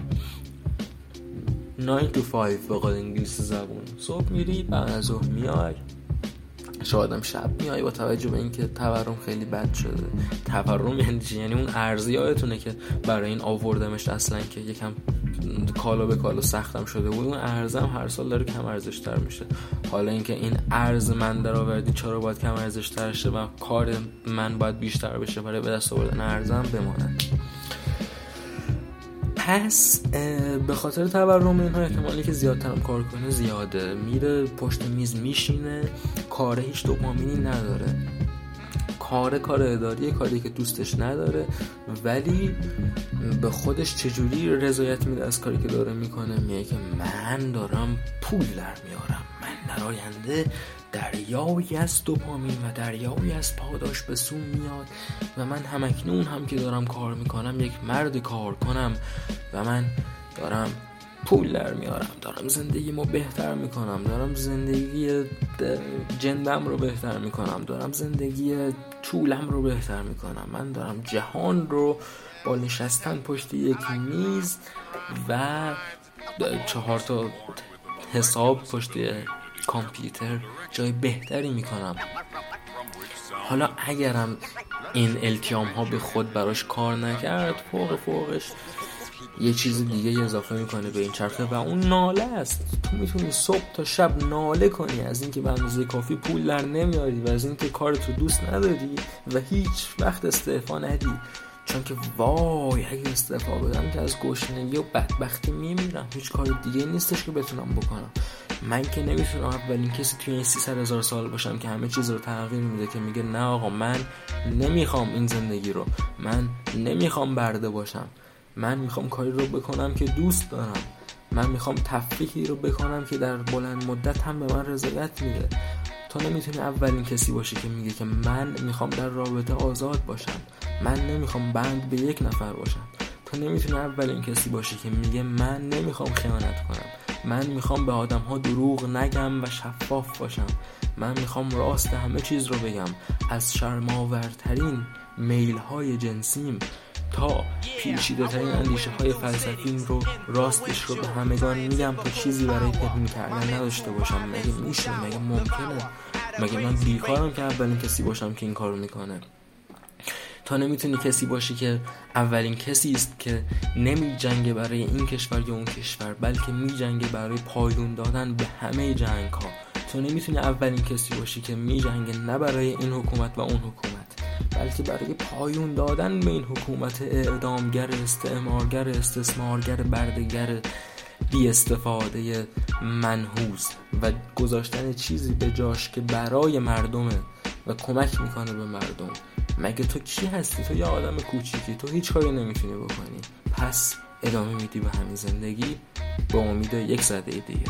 9 to 5 به قول انگلیسی زبون. صبح میری بعد از ظهر میای. شاید شب میای با توجه به اینکه تورم خیلی بد شده. تورم یعنی یعنی اون ارزی یادتونه که برای این آوردمش اصلا که یکم کالا به کالا سختم شده بود. اون ارزم هر سال داره کم ارزش تر میشه. حالا اینکه این ارز من در آوردی چرا باید کم ارزش تر شه و کار من باید بیشتر بشه برای به دست آوردن ارزم بماند. پس به خاطر تورم اینها احتمالی که زیادترم کار کنه زیاده. میره پشت میز میشینه. کاره هیچ دوپامینی نداره. کار کار اداری کاری که دوستش نداره. ولی به خودش چجوری رضایت میده از کاری که داره می‌کنه؟ میگه که من دارم پول در میارم. من در آینده دریایی از دوپامین و دریایی از پاداش به سوم میاد و من همکنون هم که دارم کار می‌کنم یک مرد کار کنم و من دارم پول در میارم. دارم زندگیمو بهتر می‌کنم. دارم زندگی جندم رو بهتر می‌کنم. دارم زندگی طولم رو بهتر می‌کنم. من دارم جهان رو با نشستن پشت یک میز و چهار تا حساب پشت کامپیوتر جای بهتری می‌کنم. حالا اگرم این التیام ها به خود براش کار نکرد فوق فوقش یه چیز دیگه اضافه می‌کنه به این چرخه و اون ناله است. تو می‌تونی صبح تا شب ناله کنی. از اینکه به اندازه کافی پول در نمیاری و از اینکه کار تو دوست نداری و هیچ وقت استعفا ندی. چون که وای اگه استعفا بدم که از گشنگی و بدبختی میمیرم. هیچ کار دیگه نیستش که بتونم بکنم. من که نمی‌تونم اولین کسی توی این 300 هزار سال باشم که همه چیز رو تغییر میده که میگه نه آقا من نمی‌خوام این زندگی رو من نمی‌خوام برده باشم. من می‌خوام کاری رو بکنم که دوست دارم. من می‌خوام تفریحی رو بکنم که در بلند مدت هم به من رضایت میده. تو نمی‌تونی اولین کسی باشی که میگه که من می‌خوام در رابطه آزاد باشم. من نمی‌خوام بند به یک نفر باشم. تو نمی‌تونی اولین کسی باشی که میگه من نمی‌خوام خیانت کنم. من می‌خوام به آدم ها دروغ نگم و شفاف باشم. من می‌خوام راست همه چیز رو بگم. از شرماورترین میل های جنسیم تا پیچیده ترین اندیشه های فلسفیم رو راستش رو به همگان میگم تا چیزی برای پنهون کردن نداشته باشم. مگه میشه؟ مگه ممکنه؟ مگه من بیکارم که اولین کسی باشم که این کارو می‌کنه؟ تا نمی‌تونی کسی باشی که اولین کسی است که نمی جنگه برای این کشور یا اون کشور بلکه می جنگه برای پایون دادن به همه جنگ ها تو نمی‌تونی اولین کسی باشی که می جنگه نه برای این حکومت و اون حکومت بلکه برای پایون دادن به این حکومت اعدامگر استعمارگر استثمارگر بردگر بی استفاده منحوس. و گذاشتن چیزی به جاش که برای مردمه و کمک می‌کنه به مردم. مگه تو کی هستی؟ تو یه آدم کوچیکی. تو هیچ کاری نمی‌تونی بکنی. پس ادامه میدی به همین زندگی با امید یک زده دیگه.